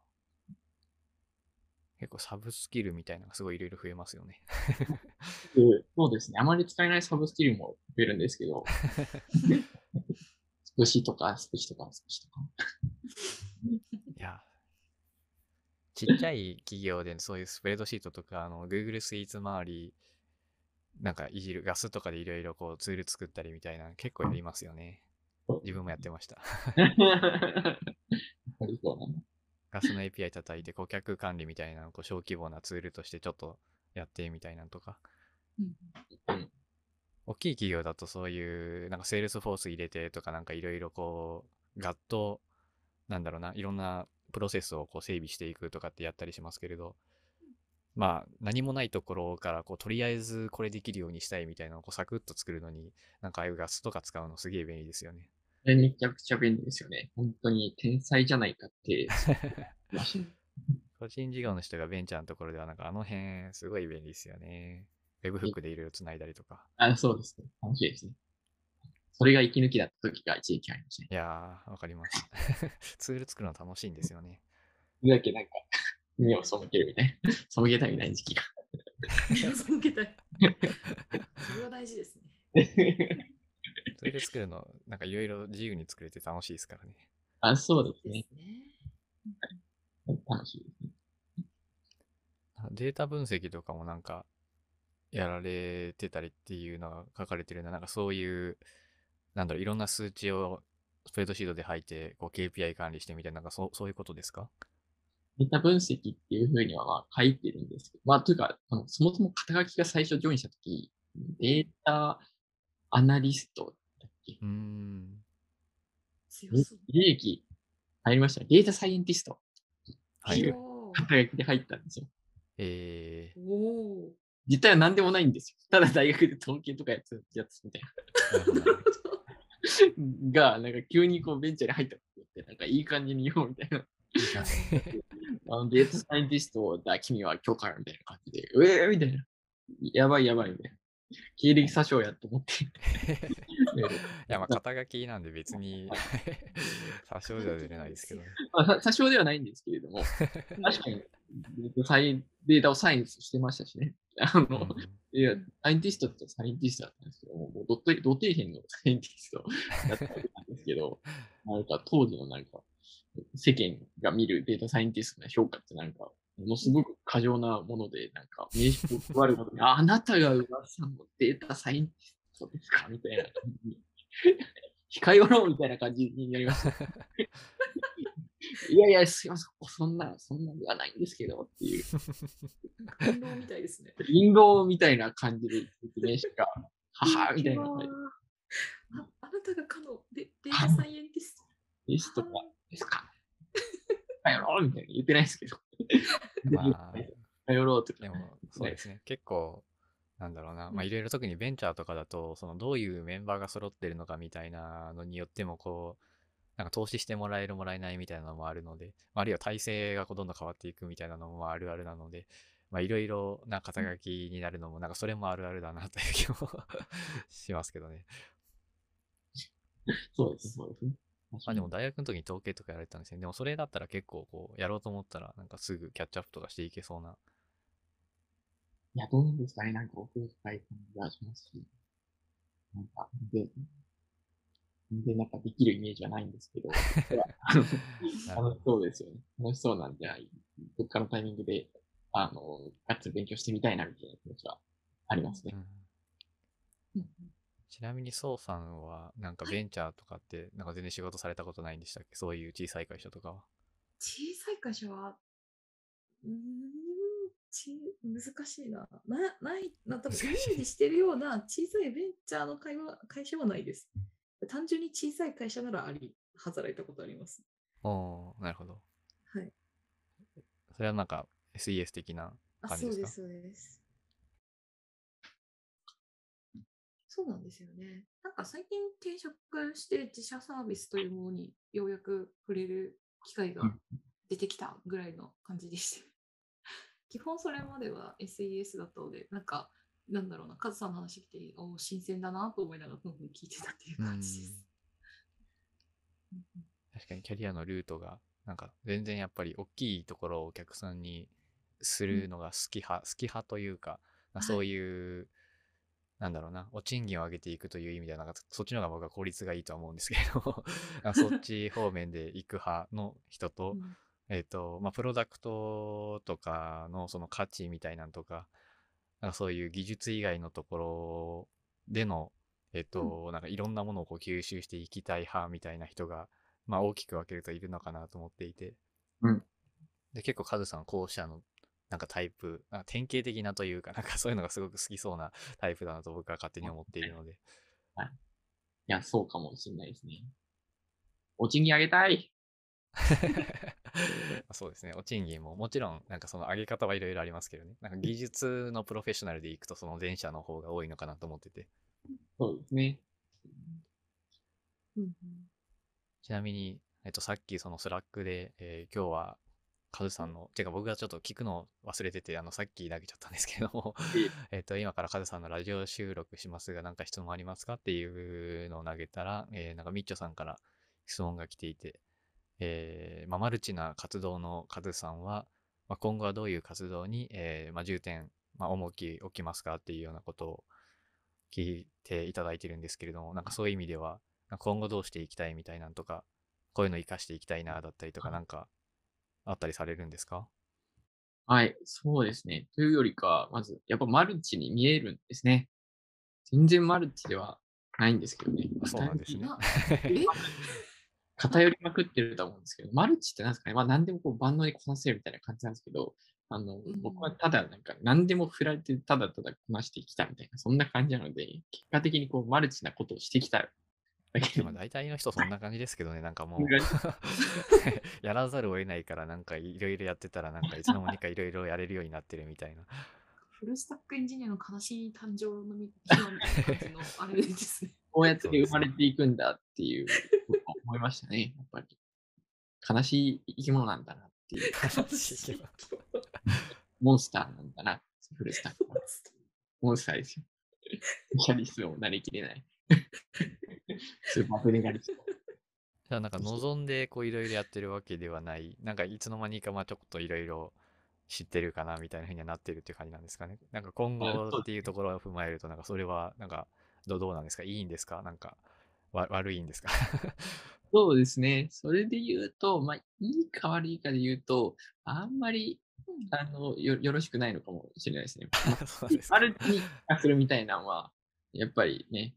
[SPEAKER 1] 結構サブスキルみたいなのがすごいいろいろ増えますよね。
[SPEAKER 3] でそうですね。あまり使えないサブスキルも増えるんですけど、スプシとか、スプシとか、スプシとか。
[SPEAKER 1] いや、ちっちゃい企業でそういうスプレッドシートとか、あの、Google スイーツ周りなんかいじる、ガスとかでいろいろこうツール作ったりみたいな、結構やりますよね。自分もやってました。<laughs> ガスの API 叩いて顧客管理みたいなのをこう小規模なツールとしてちょっとやってみたいなのとか。
[SPEAKER 2] うん
[SPEAKER 1] 大きい企業だとそういう、なんか Salesforce 入れてとかなんかいろいろこう、ガッと、なんだろうな、いろんなプロセスをこう整備していくとかってやったりしますけれど、まあ何もないところからこうとりあえずこれできるようにしたいみたいなのをこうサクッと作るのに、なんかああいうガスとか使うのすげえ便利ですよね。
[SPEAKER 3] めちゃくちゃ便利ですよね。本当に天才じゃないかって。<laughs>
[SPEAKER 1] 個人事業の人がベンチャーのところではなんかあの辺すごい便利ですよね。ウェブフックでいろいろ繋いだりとか。
[SPEAKER 3] あ、そうですね。楽しいですね。それが息抜きだった時が一時期ありましたね。
[SPEAKER 1] いやー、わかります。<laughs> ツール作るの楽しいんですよね。
[SPEAKER 3] それだけなんか、目を背けるみたいな。背けたいみたいな時期が。
[SPEAKER 2] 続けたい。それは大事ですね。<laughs>
[SPEAKER 1] ツール作るの、なんかいろいろ自由に作れて楽しいですからね。
[SPEAKER 3] あ、そうです
[SPEAKER 2] で
[SPEAKER 3] ね。楽しいですね。
[SPEAKER 1] データ分析とかもなんか、やられてたりっていうのが書かれてるのは、なんかそういう、なんだろう、いろんな数値をスプレッドシートで吐いて、こう KPI 管理してみたいな、なんかそうそういうことですか？
[SPEAKER 3] データ分析っていうふうにはまあ書いてるんですけど、まあというか、あのそもそも肩書きが最初ジョインしたとき、データアナリスト
[SPEAKER 1] うーん。
[SPEAKER 2] 強そう。
[SPEAKER 3] 利益入りましたね。データサイエンティスト
[SPEAKER 1] はい
[SPEAKER 3] 肩書きで入ったんですよ。
[SPEAKER 1] え
[SPEAKER 2] おー。
[SPEAKER 3] 実は何でもないんですよ。ただ大学で統計とかやつやつみたい
[SPEAKER 1] ー、な。
[SPEAKER 3] が、なんか急にこうベンチャーに入ったことって、なんかいい感じに言おうみたいな。あのデータサイエンティストだ、君は今日からみたいな感じで、うえーみたいな。やばいやばいみたいな。経歴詐称やと思って。
[SPEAKER 1] いや、まあ、肩書きなんで別に、<laughs> 多少じゃ出れないですけどね。
[SPEAKER 3] まあ、さ詐称ではないんですけれども、<laughs> 確かにデータサイデータをサイエンスしてましたしね。あの、
[SPEAKER 1] うん
[SPEAKER 3] いや、サイエンティストってサイエンティストだったんですけども、もうどっとど底辺のサイエンティストだったんですけど、なんか当時のなんか、世間が見るデータサイエンティストの評価ってなんか、ものすごく過剰なもので、なんか、名刺を配ることに、ああなたが噂のデータサイエンティストですか？みたいな感じに。控えよろうみたいな感じになりました。いやいや、すいません、そんな、そんなではないんですけど、っていう。
[SPEAKER 2] 運動みたいですね。
[SPEAKER 3] 陰謀みたいな感じで説明しか、ははみたいな
[SPEAKER 2] ああなたがかのデデータサイエンティスト。
[SPEAKER 3] ですとか、ですか。かよろうみたいな言ってないですけど。
[SPEAKER 1] まあ、
[SPEAKER 3] かよろうとか
[SPEAKER 1] で。も、そうですね。結構、なんだろうな。まあ、いろいろ特にベンチャーとかだと、その、どういうメンバーが揃ってるのかみたいなのによっても、こう、なんか投資してもらえるもらえないみたいなのもあるので、まああるいは体制がどんどん変わっていくみたいなのもまああるあるなので、まあいろいろな肩書きになるのも、なんかそれもあるあるだなという気も <laughs> しますけどね。
[SPEAKER 3] そうです、そうですね。
[SPEAKER 1] まあでも大学の時に統計とかやられてたんですね。でもそれだったら結構こう、やろうと思ったら、なんかすぐキャッチアップとかしていけそうな。
[SPEAKER 3] いや、どうですかね。なんか奥深い感じがしますし。なんか、で、全然なんかできるイメージはないんですけど、<laughs> 楽しそうですよね。楽しそうなんじゃ、どっかのタイミングで、あの、がっつり勉強してみたいなみたいな気持ちはありますね。
[SPEAKER 1] うんちなみに、そうさんは、なんかベンチャーとかって、なんか全然仕事されたことないんでしたっけ？そういう小さい会社とかは。
[SPEAKER 2] 小さい会社は、うーん、ち難しいな。な、ない、な、多分イメージしてるような小さいベンチャーの会話会社はないです。単純に小さい会社ならあり、働いたことあります。
[SPEAKER 1] おー、なるほど。
[SPEAKER 2] はい。
[SPEAKER 1] それはなんか SES 的な
[SPEAKER 2] あ、
[SPEAKER 1] 感じでか？
[SPEAKER 2] そうですす、そうです。そうなんですよね。なんか最近転職して自社サービスというものにようやく触れる機会が
[SPEAKER 3] うん
[SPEAKER 2] 出てきたぐらいの感じでした。基本それまでは SES だったので、なんか、なんだろうな、カズさんの話来て、おー新鮮だなと思いながら、ふんふん聞いてたっていう感じです。うんうん。
[SPEAKER 1] 確かにキャリアのルートが、なんか全然やっぱり大きいところをお客さんにするのが好き派、好き派というか、まあ
[SPEAKER 2] はい。
[SPEAKER 1] そういう、なんだろうな、お賃金を上げていくという意味では、なんかそっちの方が僕は効率がいいとは思うんですけれど <laughs> そっち方面で行く派の人と、
[SPEAKER 2] うん
[SPEAKER 1] えっ、と、まあ、プロダクトとかのその価値みたいなんとか、なんかそういう技術以外のところでの、えっ、と、なんかいろんなものをこう吸収していきたい派みたいな人が、まあ大きく分けるといるのかなと思っていて。
[SPEAKER 3] うん
[SPEAKER 1] で、結構カズさん後者のなんかタイプ、なんか典型的なというか、なんかそういうのがすごく好きそうなタイプだなと僕は勝手に思っているので。<laughs>
[SPEAKER 3] いや、そうかもしれないですね。お賃金上げたい
[SPEAKER 1] そうですね。お賃金ももちろん、なんかその上げ方はいろいろありますけどね。なんか技術のプロフェッショナルでいくとその前者の方が多いのかなと思ってて。
[SPEAKER 3] そうですね。
[SPEAKER 2] うん
[SPEAKER 1] ちなみに、えっと、さっきその Slack で、えー今日はカズさんの、てか僕がちょっと聞くの忘れてて、あの、さっき投げちゃったんですけども、え <laughs> っと、今からカズさんのラジオ収録しますが、なんか質問ありますかっていうのを投げたら、えーなんかミッチョさんから質問が来ていて、えーまあ、マルチな活動のカズさんは、まあ、今後はどういう活動に、えーまあ、重点、まあ、重き置きますかっていうようなことを聞いていただいてるんですけれども、なんかそういう意味では、今後どうしていきたいみたいなんとか、こういうの活かしていきたいなだったりとか、なんかあったりされるんですか？
[SPEAKER 3] はい、そうですね。というよりか、まず、やっぱマルチに見えるんですね。全然マルチではないんですけどね。
[SPEAKER 1] そうなんですね
[SPEAKER 3] 偏りまくってると思うんですけど、マルチってなんですかね、まあ何でもこう万能にこなせるみたいな感じなんですけど、あの、
[SPEAKER 2] ん。
[SPEAKER 3] 僕はただなんか何でも振られてただただこなしてきたみたいな、そんな感じなので、結果的にこうマルチなことをしてきただけ。で
[SPEAKER 1] まあ、大体の人そんな感じですけどね、なんかもう。<laughs> やらざるを得ないから、なんかいろいろやってたら、なんかいつの間にかいろいろやれるようになってるみたいな。
[SPEAKER 2] フルスタックエンジニアの悲しい誕生のみたいな感じのあれですね。<laughs>
[SPEAKER 3] こうやって生まれていくんだっていう思いましたね、やっぱり。悲しい生き物なんだなっていう、
[SPEAKER 1] 悲しいけど
[SPEAKER 3] モンスターなんだな、フルスタックは。モンスターですよ。スペシャリストになりきれない。スーパージェネラリスト。
[SPEAKER 1] じゃあなんか望んでこういろいろやってるわけではない、なんかいつの間にかまあちょっといろいろ知ってるかなみたいなふうにはなってるっていう感じなんですかね。なんか今後っていうところを踏まえると、なんかそれはなんかどどうなんですか？いいんですか？なんかわ悪いんですか？
[SPEAKER 3] そうですね。それで言うと、まあ、いいか悪いかで言うと、あんまり、あの、よよろしくないのかもしれないですね。<laughs>
[SPEAKER 1] そうですか
[SPEAKER 3] マルチに化するみたいなのは、やっぱりね、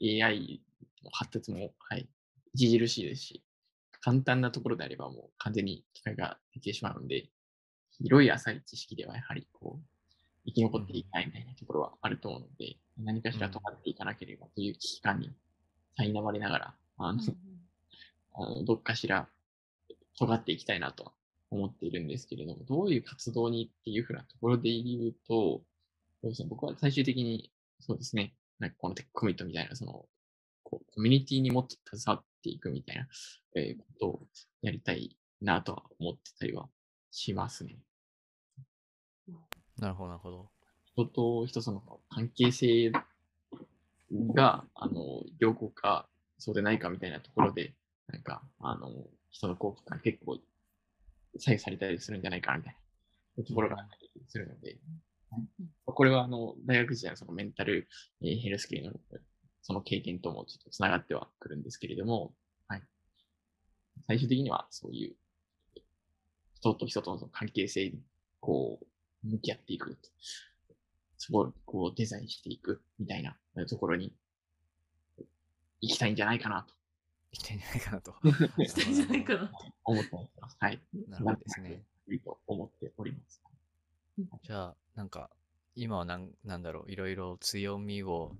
[SPEAKER 3] AI の発達も、はい、著しいですし、簡単なところであればもう完全に機械ができてしまうんで、広い浅い知識ではやはりこう、生き残っていきたいみたいなところはあると思うので、何かしら尖っていかなければという危機感に苛まれながら、あの、あのどっかしら尖っていきたいなとは思っているんですけれども、どういう活動にっていうふうなところで言うと、そうですね、僕は最終的に、そうですね、なんかこのテックコミットみたいな、その、こうコミュニティにもっと携わっていくみたいな、えーことをやりたいなとは思ってたりはしますね。
[SPEAKER 1] なるほど、なるほど。
[SPEAKER 3] 人と人との関係性が、あの、良好か、そうでないかみたいなところで、なんか、あの、人の幸福感結構左右されたりするんじゃないかみたいなところがあったりするので、これはあの、大学時代のそのメンタル、えーヘルス系のその経験ともちょっと繋がってはくるんですけれども、はい。最終的にはそういう人と人との関係性にこう、向き合っていく。そこをこうデザインしていくみたいなところに行きたいんじゃないかなと
[SPEAKER 1] いきたいんじゃないかなと。<laughs>
[SPEAKER 2] したいんじゃないかな。
[SPEAKER 3] 思ってます。はい。
[SPEAKER 1] なるほどですね。
[SPEAKER 3] いいと思っております。
[SPEAKER 1] じゃあ、なんか、今はなんなんだろう、いろいろ強みを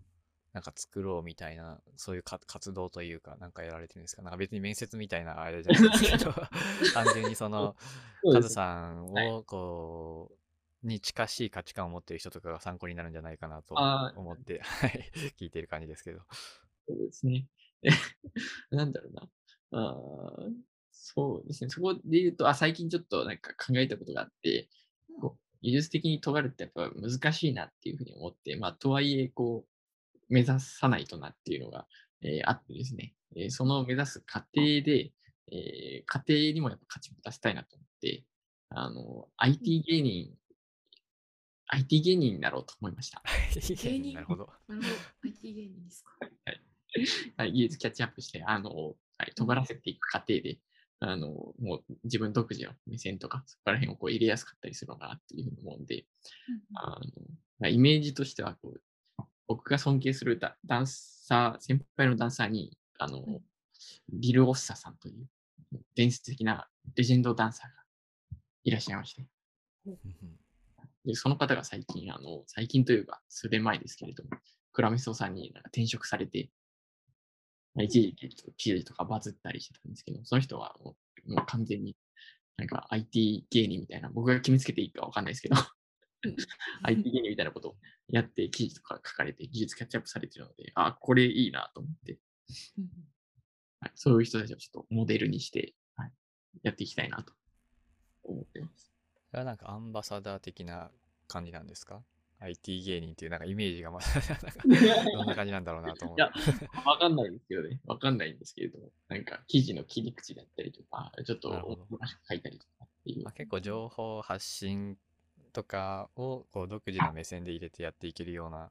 [SPEAKER 1] なんか作ろうみたいな、そういうか活動というか、なんかやられてるんですか？なんか別に面接みたいなあれじゃないですけど、<laughs> 単純にその、カズさん
[SPEAKER 3] はい
[SPEAKER 1] を、こう、に近しい価値観を持ってる人とかが参考になるんじゃないかなと思って、はい、聞いてる感じですけど。
[SPEAKER 3] そうですね。なんだろうな。あーそうですね。そこで言うと、あ、最近ちょっとなんか考えたことがあって、こう技術的に尖るってやっぱ難しいなっていうふうに思って、まあ、とはいえ、こう、目指さないとなっていうのが、えーあってですね、えーその目指す過程で、えー家庭にもやっぱ価値を出したいなと思って、あの、IT 芸人、IT 芸人になろうと思いました。
[SPEAKER 2] 芸人？
[SPEAKER 1] なるほど。
[SPEAKER 2] なるほど。IT 芸人ですか？
[SPEAKER 3] はい、<laughs> 技術キャッチアップして、あの、はい、尖らせていく過程で、あの、もう自分独自の目線とか、そこら辺をこう入れやすかったりするのかなっていうふうに思うんで、あのイメージとしてはこう、僕が尊敬するダダンサー、先輩のダンサーに、あの、
[SPEAKER 2] うん。
[SPEAKER 3] ビル・オッサさんという伝説的なレジェンドダンサーがいらっしゃいまして、
[SPEAKER 1] うん。
[SPEAKER 3] でその方が最近、あの、最近というか、数年前ですけれども、クラメソさんになんか転職されて、まあ一時期ちょっと記事とかバズったりしてたんですけど、その人はもうもう完全になんか IT 芸人みたいな、僕が決めつけていいかわかんないですけど、IT 芸人みたいなことをやって記事とか書かれて技術キャッチアップされてるので、あ、これいいなと思って、はい、そういう人たちをちょっとモデルにして、はい、やっていきたいなと思ってます。
[SPEAKER 1] それはなんかアンバサダー的な感じなんですか？?IT 芸人っていうなんかイメージがまだ <laughs> <laughs> どんな感じなんだろうなと思う
[SPEAKER 3] い。や、わかんないんですけどね。わかんないんですけれども、なんか記事の切り口だったりとか、ちょっとく書いたりとかっていう
[SPEAKER 1] まあ、。結構情報発信とかをこう独自の目線で入れてやっていけるような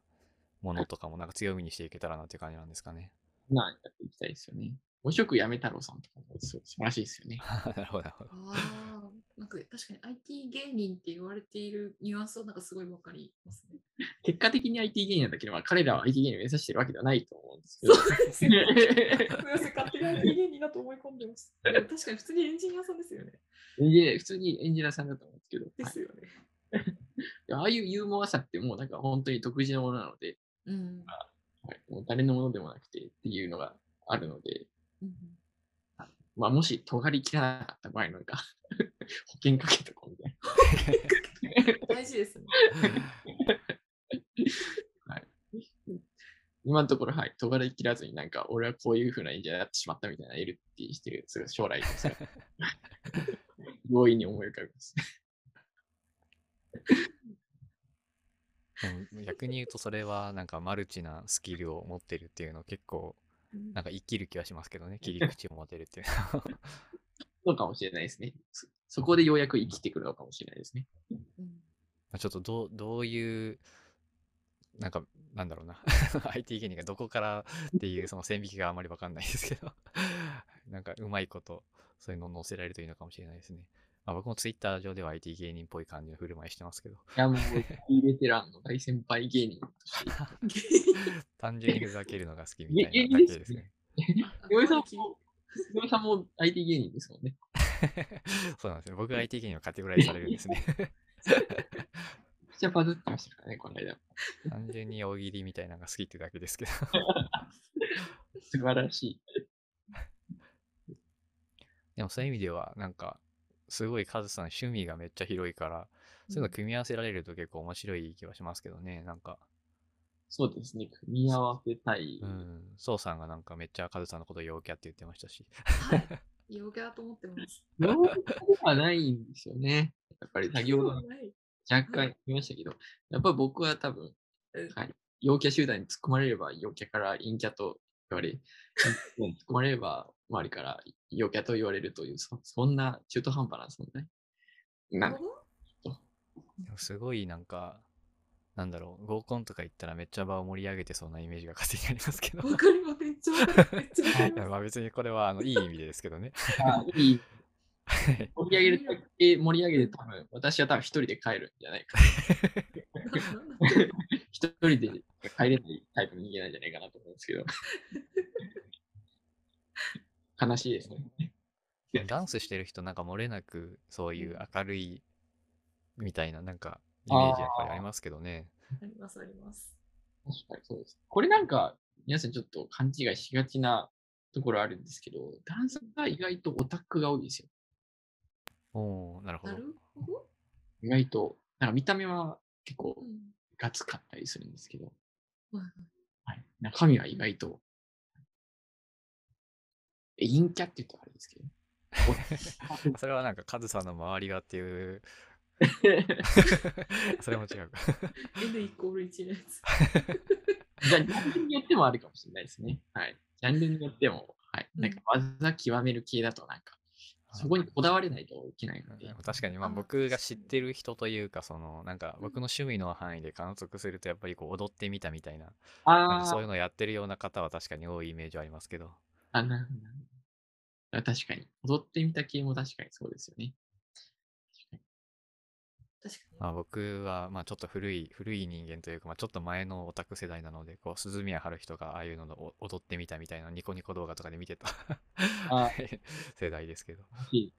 [SPEAKER 1] ものとかもなんか強みにしていけたらなっていう感じなんですかね。
[SPEAKER 3] なやっていきたいですよね。お食やめ太郎さんとかもす素晴らしいですよね。<laughs>
[SPEAKER 1] なるほど、なるほど。
[SPEAKER 2] ああ、なんか確かに IT 芸人って言われているニュアンスはなんかすごいわかりますね。
[SPEAKER 3] 結果的に IT 芸人なんだけど、まあ、彼らは IT 芸人を目指してるわけではないと思うんですけど。
[SPEAKER 2] そうですよね。<laughs> すみません、勝手に IT 芸人だと思い込んでます。確かに普通にエンジニアさんですよね。
[SPEAKER 3] 普通にエンジニアさんだと思うんですけど、はい
[SPEAKER 2] ですよね。
[SPEAKER 3] ああいうユーモアさってもうなんか本当に独自のものなので、
[SPEAKER 2] うん。
[SPEAKER 3] はい、もう誰のものでもなくてっていうのがあるので、
[SPEAKER 2] うん
[SPEAKER 3] まあ、もし尖りきらなかった場合なんか保険かけとこうみたいな。
[SPEAKER 2] 大事ですね。
[SPEAKER 3] 今のところ、はい、尖りきらずになんか、俺はこういうふうな演者になってしまったみたいな LT してる、それ将来です。<laughs> 容易に思い浮かびます。
[SPEAKER 1] 逆に言うとそれはなんかマルチなスキルを持ってるっていうの結構
[SPEAKER 2] うん
[SPEAKER 1] なんか生きる気はしますけどね。切り <laughs> 口を持てるっていうのは。<laughs>
[SPEAKER 3] そうかもしれないですね。そそこでようやく生きてくるのかもしれないですね。
[SPEAKER 1] ちょっとどう、どういう、なんか、なんだろうな。<laughs> IT 芸人がどこからっていうその線引きがあまりわかんないですけど、なんかうまいこと、そういうのを載せられるといいのかもしれないですね。まあ、僕も Twitter 上では IT 芸人っぽい感じの振る舞いしてますけど、
[SPEAKER 3] いや、もう、大ベテランの大先輩芸人。<laughs>
[SPEAKER 1] 単純にふざけるのが好きみ
[SPEAKER 3] げ
[SPEAKER 1] たいな
[SPEAKER 3] 芸人で
[SPEAKER 1] だけですすね。
[SPEAKER 3] 岩 <laughs> 井さんも、岩井さんも IT 芸人ですもんね。<laughs>
[SPEAKER 1] そうなんですね。僕が IT 芸人はカテゴライズされるんですね。
[SPEAKER 3] めっちゃバズってましたからね、この間。
[SPEAKER 1] 単純に大喜利みたいなのが好きってだけですけど。
[SPEAKER 3] 素晴らしい。
[SPEAKER 1] でもそういう意味では、なんか、すごいカズさん趣味がめっちゃ広いから、そういうの組み合わせられると結構面白い気はしますけどね。なんか、
[SPEAKER 3] そうですね、組み合わせたい。
[SPEAKER 1] うん、ソウさんがなんかめっちゃカズさんのこと陽キャって言ってましたし。
[SPEAKER 2] はい。<laughs> 陽キャだと思ってます。
[SPEAKER 3] ノーではないんですよね。やっぱり先ほど若干言いましたけど、やっぱり僕は多分、
[SPEAKER 2] うん
[SPEAKER 3] はい、陽キャ集団に突っ込まれれば陽キャから陰キャと言われ、<laughs> 突っ込まれれば周りから陽キャと言われるという、そそんな中途半端な存在。なん
[SPEAKER 1] すごいなんか、なんだろう、合コンとか行ったらめっちゃ場を盛り上げてそうなイメージが勝手にありますけど。
[SPEAKER 2] わかります。めっちゃわかる。めっちゃわま
[SPEAKER 1] まあ別にこれはあのいい意味でですけどね。
[SPEAKER 3] あいい盛り上げるだけ盛り上げて多分、私は多分一人で帰るんじゃないか。
[SPEAKER 2] す。<laughs>
[SPEAKER 3] 一人で帰れないタイプの人間なんじゃないかなと思うんですけど。悲しいですね。
[SPEAKER 1] ダンスしてる人なんか漏れなくそういう明るいみたいななんかイメージやっぱりありますけどね。
[SPEAKER 2] あります、あります。
[SPEAKER 3] 確かにそうです。これなんか、皆さんちょっと勘違いしがちなところあるんですけど、ダンスが意外とオタクが多いですよ。
[SPEAKER 1] おおなるほど。
[SPEAKER 2] なるほど。
[SPEAKER 3] 意外と。なんか見た目は結構
[SPEAKER 2] うん
[SPEAKER 3] ガツかったりするんですけど、
[SPEAKER 2] はいはい
[SPEAKER 3] はい、中身は意外と。え、陰キャって言うとあれですけど。<laughs>
[SPEAKER 1] それはなんかカズさんの周りがっていう、<laughs> それも違うか。
[SPEAKER 2] N イコール1のやつ。<laughs>
[SPEAKER 3] じゃあ、ジャンルによってもあるかもしれないですね。はい。ジャンルによっても、はい。なんか技極める系だとなんか、そこにこだわれないといけないので。
[SPEAKER 1] 確かにまあ
[SPEAKER 2] あ
[SPEAKER 1] 僕が知ってる人というかそのなんか僕の趣味の範囲で観測するとやっぱりこう踊ってみたみたいな
[SPEAKER 3] あ
[SPEAKER 1] かそういう
[SPEAKER 3] ー
[SPEAKER 1] のやってるような方は確かに多いイメージはありますけど
[SPEAKER 3] あ、なるほど確かに。踊ってみた系も確かにそうですよね。確かに。
[SPEAKER 1] まあ僕は、まあちょっと古い、古い人間というか、まあちょっと前のオタク世代なので、こう、鈴宮春日とか、ああいうののお踊ってみたみたいなニコニコ動画とかで見てた
[SPEAKER 3] あ <laughs>
[SPEAKER 1] 世代ですけど。
[SPEAKER 3] いい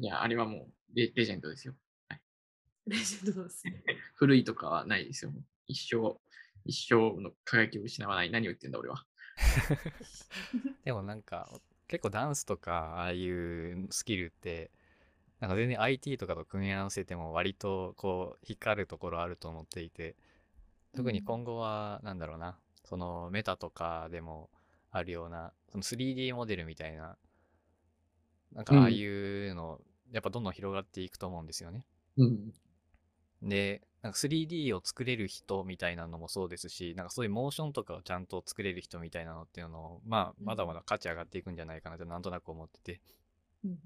[SPEAKER 3] いや、あれはもうレレジェンドですよ。<laughs>
[SPEAKER 2] レジェンドですね。<laughs>
[SPEAKER 3] 古いとかはないですよ。一生、一生の輝きを失わない。何を言ってんだ、俺は。
[SPEAKER 1] でもなんか、結構ダンスとか、ああいうスキルって、なんか全然 IT とかと組み合わせても割とこう光るところあると思っていて、特に今後はなんだろうな、そのメタとかでもあるような、その 3D モデルみたいな、なんかああいうの、やっぱどんどん広がっていくと思うんですよね。
[SPEAKER 3] うん。
[SPEAKER 1] で、なんか 3D を作れる人みたいなのもそうですし、なんかそういうモーションとかをちゃんと作れる人みたいなのっていうのを、まあ、まだまだ価値上がっていくんじゃないかなってなんとなく思ってて、
[SPEAKER 2] うんうん。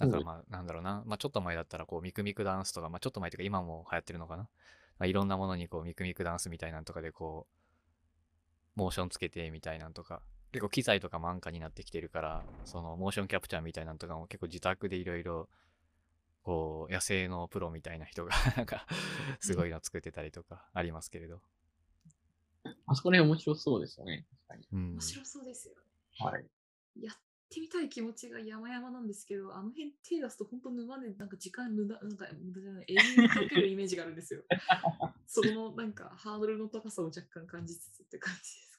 [SPEAKER 1] だからまあ、なんだろうな、まあちょっと前だったらこう、ミクミクダンスとか、まあちょっと前というか今も流行ってるのかな。まあ、いろんなものにこう、ミクミクダンスみたいなんとかでこう、モーションつけてみたいなんとか、結構機材とかも安価になってきてるから、そのモーションキャプチャーみたいなんとかも結構自宅でいろいろ、こう、野生のプロみたいな人が、<laughs> なんか、すごいの作ってたりとかありますけれど。
[SPEAKER 3] あそこね、面白そうですよね。確かに。
[SPEAKER 1] うん
[SPEAKER 2] 面。白そうですよね。
[SPEAKER 3] はい。
[SPEAKER 2] やってみたい気持ちが山々なんですけど、あの辺手出すと本当沼でなんか時間無駄、なんか無駄じゃない、永遠にかけるイメージがあるんですよ。<laughs> そのなんかハードルの高さを若干感じつつって感じです。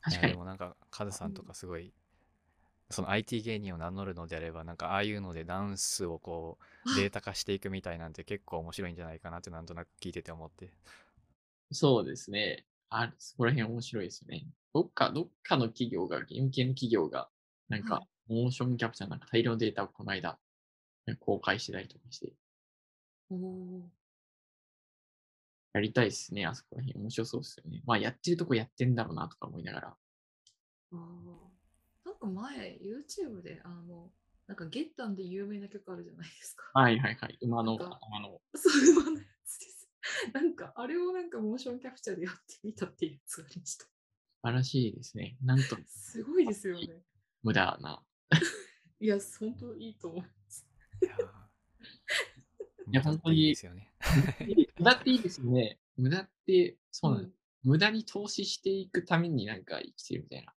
[SPEAKER 3] 確かに
[SPEAKER 1] いやで。もなんか、カズさんとかすごい、その IT 芸人を名乗るのであれば、なんかああいうのでダンスをこう、データ化していくみたいなんて結構面白いんじゃないかなってなんとなく聞いてて思って。
[SPEAKER 3] そうですね。あそこら辺面白いですよね。どっか、どっかの企業が、ゲーム系の企業が、なんか
[SPEAKER 2] は、
[SPEAKER 3] モーションキャプチャーなんか大量のデータをこの間、公開してたりとかして、やりたいですね。あそこら辺面白そうですよね。まあ、やってるとこやってんだろうなとか思いながら。
[SPEAKER 2] ー。あーなんか前、YouTube で、あの、なんかゲッタンで有名な曲あるじゃないですか。
[SPEAKER 3] はいはいはい。馬の、
[SPEAKER 2] なんか
[SPEAKER 3] あの、
[SPEAKER 2] そういうのやつです。なんか、あれをなんかモーションキャプチャーでやってみたっていうやつがありました。
[SPEAKER 3] 素晴らしいですね。なんと、
[SPEAKER 2] すごいですよね。
[SPEAKER 3] 無駄な。<laughs>
[SPEAKER 2] いや、本当いいと思います。
[SPEAKER 1] いやー
[SPEAKER 3] いや本当に
[SPEAKER 1] いいですよね。<laughs>
[SPEAKER 3] 無駄っていいですよね。無駄って、そうなん
[SPEAKER 2] うん
[SPEAKER 3] です。無駄に投資していくためになんか生きてるみたいな。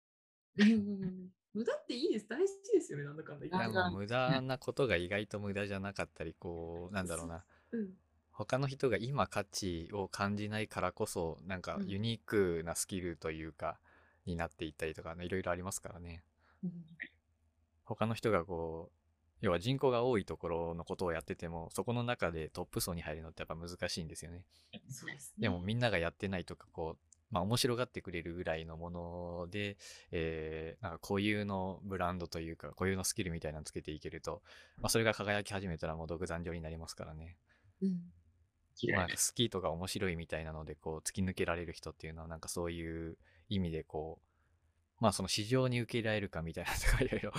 [SPEAKER 2] うんうんうん無駄っていいです。大事ですよね、なんだかんだ言っ
[SPEAKER 1] 無駄なことが意外と無駄じゃなかったり、こう、なんだろうな。
[SPEAKER 2] うん。
[SPEAKER 1] 他の人が今価値を感じないからこそ、なんか
[SPEAKER 2] うん
[SPEAKER 1] ユニークなスキルというか、になっていったりとか、ね、いろいろありますからね。
[SPEAKER 2] うん
[SPEAKER 1] 他の人がこう、要は人口が多いところのことをやってても、そこの中でトップ層に入るのってやっぱ難しいんですよね。
[SPEAKER 2] そうですね。
[SPEAKER 1] でもみんながやってないとか、こう、まあ面白がってくれるぐらいのもので、えー、なんか固有のブランドというか、固有のスキルみたいなのつけていけると、まあそれが輝き始めたらもう独残上になりますからね。
[SPEAKER 2] うん。
[SPEAKER 1] まあスキーとか面白いみたいなので、こう突き抜けられる人っていうのはなんかそういう意味でこう、まあその市場に受け入れられるかみたいなとかいろいろ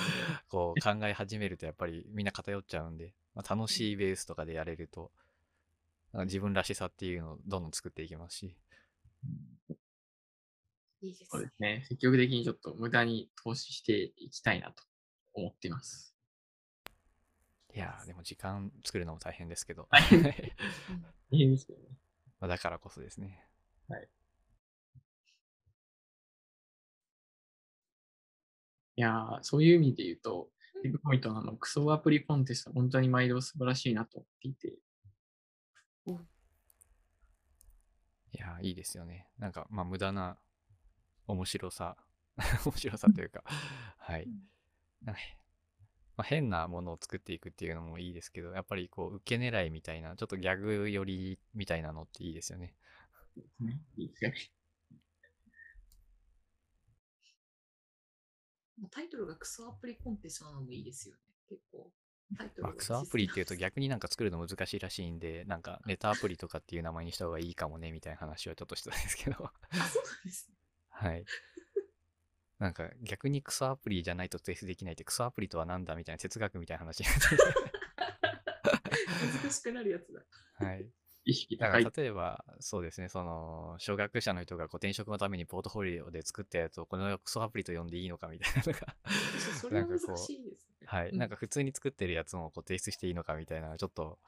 [SPEAKER 1] こう <laughs> 考え始めるとやっぱりみんな偏っちゃうんで、まあ、楽しいベースとかでやれると、自分らしさっていうのをどんどん作っていきますし、
[SPEAKER 2] いいですね
[SPEAKER 3] そうです。ね。積極的にちょっと無駄に投資していきたいなと思っています。
[SPEAKER 1] いやーでも時間作るのも大変ですけど、
[SPEAKER 3] 大変ですけどね。
[SPEAKER 1] まあだからこそですね。
[SPEAKER 3] いやーそういう意味で言うと、ビッグポイントのあのクソアプリコンテスト、本当に毎度素晴らしいなと思っていて、
[SPEAKER 1] いやーいいですよね。なんかまあ無駄な面白さ、<laughs> 面白さというか、はい。まあ、変なものを作っていくっていうのもいいですけど、やっぱりこう、受け狙いみたいな、ちょっとギャグ寄りみたいなのっていいですよね。
[SPEAKER 3] ね、いいですよね。
[SPEAKER 2] タイトルがクソアプリコンテストなのもいいですよね。結構。タイトルが
[SPEAKER 1] まあ、クソアプリっていうと逆になんか作るの難しいらしいんで、なんかネタアプリとかっていう名前にした方がいいかもね、みたいな話はちょっとしたんですけど、
[SPEAKER 2] なあ、そうなんですね。
[SPEAKER 1] はい。なんか逆にクソアプリじゃないと提出できないってクソアプリとは何だみたいな哲学みたいな話になって
[SPEAKER 2] 難しくなるやつだ。
[SPEAKER 1] はい。
[SPEAKER 3] 意識
[SPEAKER 1] だか
[SPEAKER 3] 高い
[SPEAKER 1] ら。例えば、そうですね、その、初学者の人がこう転職のためにポートフォリオで作ったやつをこのクソアプリと呼んでいいのかみたいなのが、<laughs>
[SPEAKER 2] それは難
[SPEAKER 1] なんかこう
[SPEAKER 2] しいですね。
[SPEAKER 1] はい、
[SPEAKER 2] うん
[SPEAKER 1] なんか普通に作ってるやつもこう提出していいのかみたいな、ちょっと、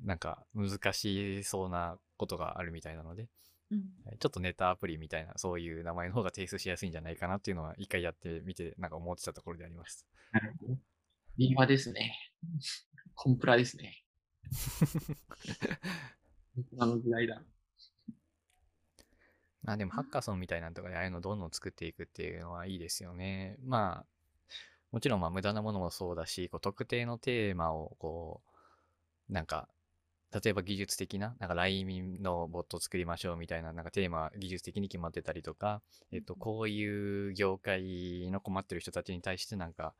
[SPEAKER 1] なんか難しそうなことがあるみたいなので、
[SPEAKER 2] うん
[SPEAKER 1] はいちょっとネタアプリみたいな、そういう名前の方が提出しやすいんじゃないかなっていうのは、一回やってみて、なんか思ってたところであります。
[SPEAKER 3] なるほど。リーマですね。<laughs> コンプラですね。コンプラの時代だ。<laughs>
[SPEAKER 1] まあでもハッカソンみたいなのとかでああいうのどんどん作っていくっていうのはいいですよね。まあ、もちろんまあ無駄なものもそうだし、こう特定のテーマをこう、なんか、例えば技術的な、なんか LINE のボットを作りましょうみたいな、なんかテーマ技術的に決まってたりとか、えっと、こういう業界の困ってる人たちに対してなんか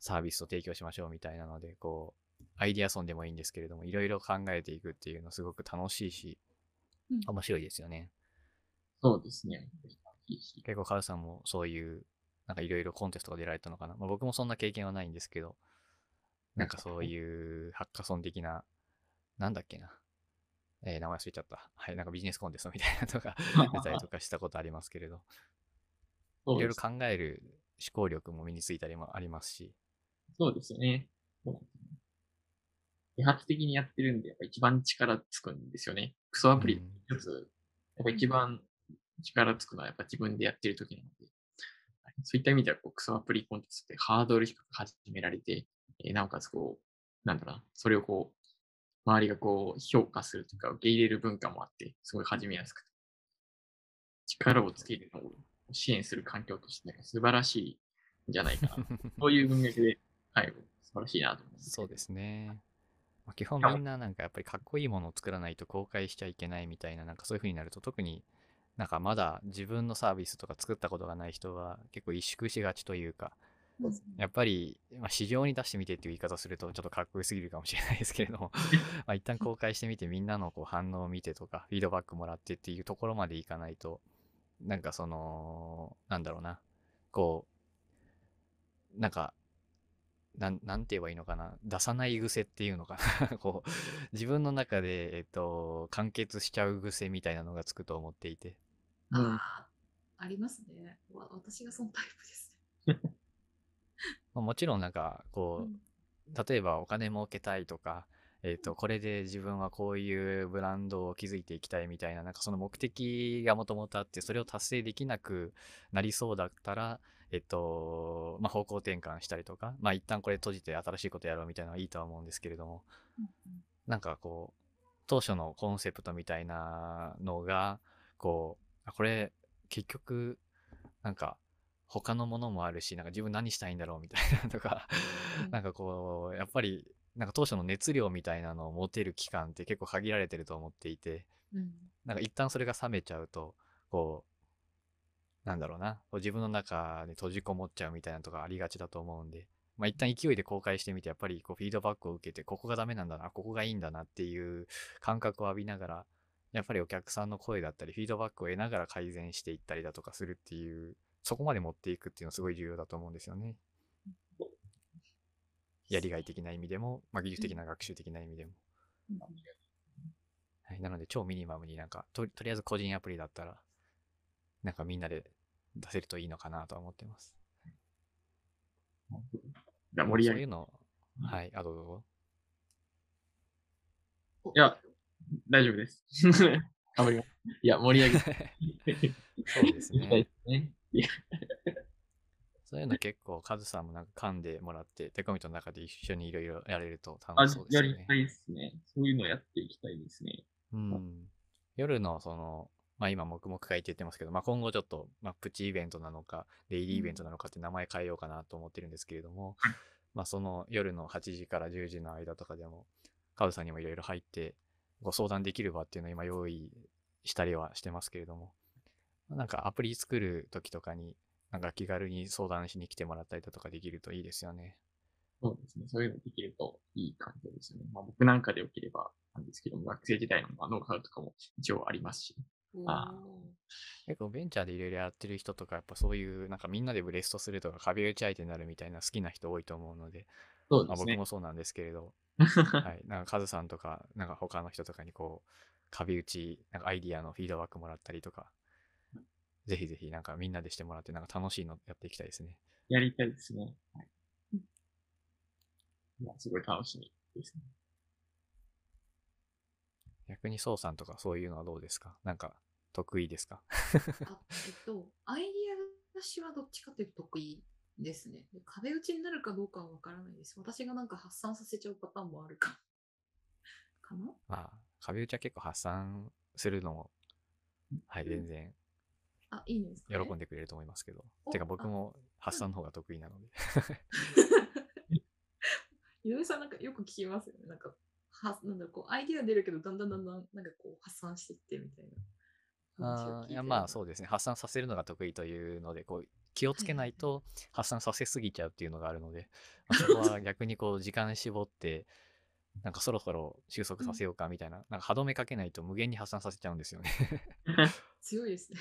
[SPEAKER 1] サービスを提供しましょうみたいなので、こう、アイディアソンでもいいんですけれども、いろいろ考えていくっていうのすごく楽しいし、
[SPEAKER 2] うん
[SPEAKER 1] 面白いですよね。
[SPEAKER 3] そうですね。
[SPEAKER 1] 結構カズさんもそういう、なんかいろいろコンテストが出られたのかな。まあ、僕もそんな経験はないんですけど、なんかそういうハッカソン的な、なんだっけな。えー名前忘れちゃった。はい、なんかビジネスコンテストみたいなのとか <laughs> 出たりとかしたことありますけれど、いろいろ考える思考力も身についたりもありますし、
[SPEAKER 3] そうですよね。自発的にやってるんで、やっぱ一番力つくんですよね。クソアプリ
[SPEAKER 1] うん
[SPEAKER 3] 一つ、やっぱ一番力つくのはやっぱ自分でやってる時なので、はいそういった意味ではこうクソアプリコンテストってハードル低く始められて、えーなおかつこう、なんだろうな、それをこう、周りがこう評価するとか受け入れる文化もあって、すごい始めやすくて、力をつけるのを支援する環境として素晴らしいんじゃないかな。<laughs> そういう文脈で、はい、素晴らしいなと思います。
[SPEAKER 1] そうですね。まあ、基本みんななんかやっぱりかっこいいものを作らないと公開しちゃいけないみたいな、なんかそういう風になると特になんかまだ自分のサービスとか作ったことがない人は結構萎縮しがちというか、やっぱり、まあ、市場に出してみてっていう言い方をするとちょっとかっこよすぎるかもしれないですけれども <laughs> まあ一旦公開してみてみんなのこう反応を見てとか <laughs> フィードバックもらってっていうところまでいかないとなんかそのなんだろうなこうなんかなんなんて言えばいいのかな出さない癖っていうのかな。<laughs> こう自分の中で、えっと、完結しちゃう癖みたいなのがつくと思っていて。
[SPEAKER 3] うん
[SPEAKER 2] あーありますね。わ私がそのタイプです
[SPEAKER 1] まあもちろんなんかこう、
[SPEAKER 2] ね。
[SPEAKER 1] 例えばお金儲けたいとか、えっ、と、これで自分はこういうブランドを築いていきたいみたいな、なんかその目的がもともとあって、それを達成できなくなりそうだったら、えっと、まあ、方向転換したりとか、まあ、一旦これ閉じて新しいことやろうみたいなのはいいとは思うんですけれども、
[SPEAKER 2] うんうん
[SPEAKER 1] なんかこう、当初のコンセプトみたいなのが、こう、あこれ、結局、なんか、他のものもあるし、なんか自分何したいんだろうみたいなとか、
[SPEAKER 2] うん。
[SPEAKER 1] なんかこう、やっぱり、なんか当初の熱量みたいなのを持てる期間って結構限られてると思っていて、
[SPEAKER 2] うん。
[SPEAKER 1] なんか一旦それが冷めちゃうと、こう、なんだろうな、こう自分の中に閉じこもっちゃうみたいなとかありがちだと思うんで、まあ一旦勢いで公開してみて、やっぱりこうフィードバックを受けて、ここがダメなんだな、ここがいいんだなっていう感覚を浴びながら、やっぱりお客さんの声だったり、フィードバックを得ながら改善していったりだとかするっていう、そこまで持っていくっていうのはすごい重要だと思うんですよね。やりがい的な意味でも、まあ、技術的な学習的な意味でも。
[SPEAKER 2] うん
[SPEAKER 1] はい、なので、超ミニマムになんかと、とりあえず個人アプリだったら、なんかみんなで出せるといいのかなとは思ってます。
[SPEAKER 3] じゃあ盛り上げ
[SPEAKER 1] そういうの、はい、あ、どうぞ。
[SPEAKER 2] お
[SPEAKER 3] いや、大丈夫です。<laughs> 頑張ります。いや、盛り上げて <laughs>
[SPEAKER 1] そうですねそういうの結構、カズさんもなんか噛んでもらって、テコミとの中で一緒にいろいろやれると
[SPEAKER 3] あ
[SPEAKER 1] 楽しそうですよね
[SPEAKER 3] やりた。いですね。そういうのやっていきたいですね。
[SPEAKER 1] うん。夜のその、まあ今、黙々会って言ってますけど、まあ今後ちょっと、まあプチイベントなのか、デイリーイベントなのかって名前変えようかなと思ってるんですけれども、まあその夜の8時から10時の間とかでも、カウさんにもいろいろ入って、ご相談できる場っていうのを今用意したりはしてますけれども、なんかアプリ作る時とかに、なんか気軽に相談しに来てもらったりだとかできるといいですよね。
[SPEAKER 3] そうですね。そういうのできるといい環境ですよね。まあ、僕なんかでよければなんですけども、学生時代のまあノウハウとかも一応ありますし。
[SPEAKER 2] お
[SPEAKER 3] あ
[SPEAKER 2] ー
[SPEAKER 1] 結構ベンチャーでいろいろやってる人とか、やっぱそういう、なんかみんなでブレストするとか壁打ち相手になるみたいな好きな人多いと思うので、まあ、
[SPEAKER 3] そうですね。
[SPEAKER 1] 僕もそうなんですけれど、<laughs> はい。なんかカズさんとか、なんか他の人とかにこう、壁打ち、なんかアイディアのフィードバックもらったりとか、ぜひぜひなんかみんなでしてもらって、なんか楽しいのやっていきたいですね。
[SPEAKER 3] やりたいですね。はい。いや、すごい楽しみですね。
[SPEAKER 1] 逆にそうさんとかそういうのはどうですか？なんか得意ですか？
[SPEAKER 2] あえっと、アイディア出しはどっちかというと得意ですね。で壁打ちになるかどうかはわからないです。私がなんか発散させちゃうパターンもあるか。かな？
[SPEAKER 1] まあ、壁打ちは結構発散するのも、はい、全然
[SPEAKER 2] あ、いいんですか、ね、
[SPEAKER 1] 喜んでくれると思いますけど。
[SPEAKER 2] お
[SPEAKER 1] てか僕も発散の方が得意なので。<laughs>
[SPEAKER 2] 井上さんなんかよく聞きますよね。なんか、はなんだこうアイディア出るけど、だんだんだんだんなんかこう発散していってみたいな。
[SPEAKER 1] あーいやまあそううですね発散させるのが得意というのでこう気をつけないと発散させすぎちゃうっていうのがあるので、まあそこは逆にこう時間絞ってなんかそろそろ収束させようかみたいな,、なんか歯止めかけないと無限に発散させちゃうんですよね <laughs>
[SPEAKER 2] 強いですね。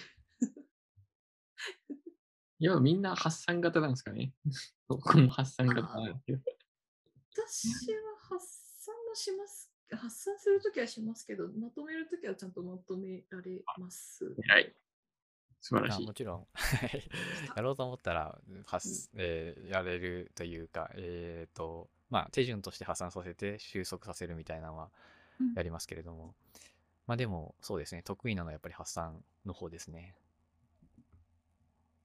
[SPEAKER 3] いや、みんな発散型なんですかね。<laughs> 僕も発散型なんですけど。
[SPEAKER 2] 私は発散もします。発散するときはしますけど、まとめるときはちゃんとまとめられます。
[SPEAKER 3] 偉い。素晴らしい
[SPEAKER 1] まあも。ちろんはい <laughs> やろうと思ったら発、えーやれるというかえっ、とまあ手順として発散させて収束させるみたいなのは
[SPEAKER 2] うん
[SPEAKER 1] やりますけれども、まあでもそうですね得意なのはやっぱり発散の方ですね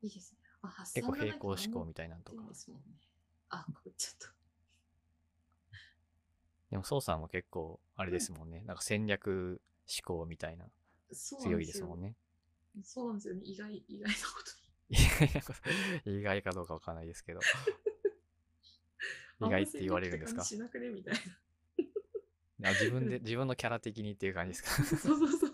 [SPEAKER 2] いいですね。あ発
[SPEAKER 1] 結構平行思考
[SPEAKER 2] み
[SPEAKER 1] みたいなのとか
[SPEAKER 2] ですもんね。あ、ちょっと。<laughs>
[SPEAKER 1] でも、宋さんも結構、あれですもんね。なんか戦略思考みたいな、強い
[SPEAKER 2] で
[SPEAKER 1] すすもんね。
[SPEAKER 2] そうなんですよね。意外、意外なこと
[SPEAKER 1] 意外なこと意外かどうかわかんないですけど。
[SPEAKER 2] に。<laughs>
[SPEAKER 1] 意外って言われるんですか？
[SPEAKER 2] しなくね？みたい
[SPEAKER 1] あ自分で、自分のキャラ的にっていう感じですか？<laughs>
[SPEAKER 2] そうそうそう。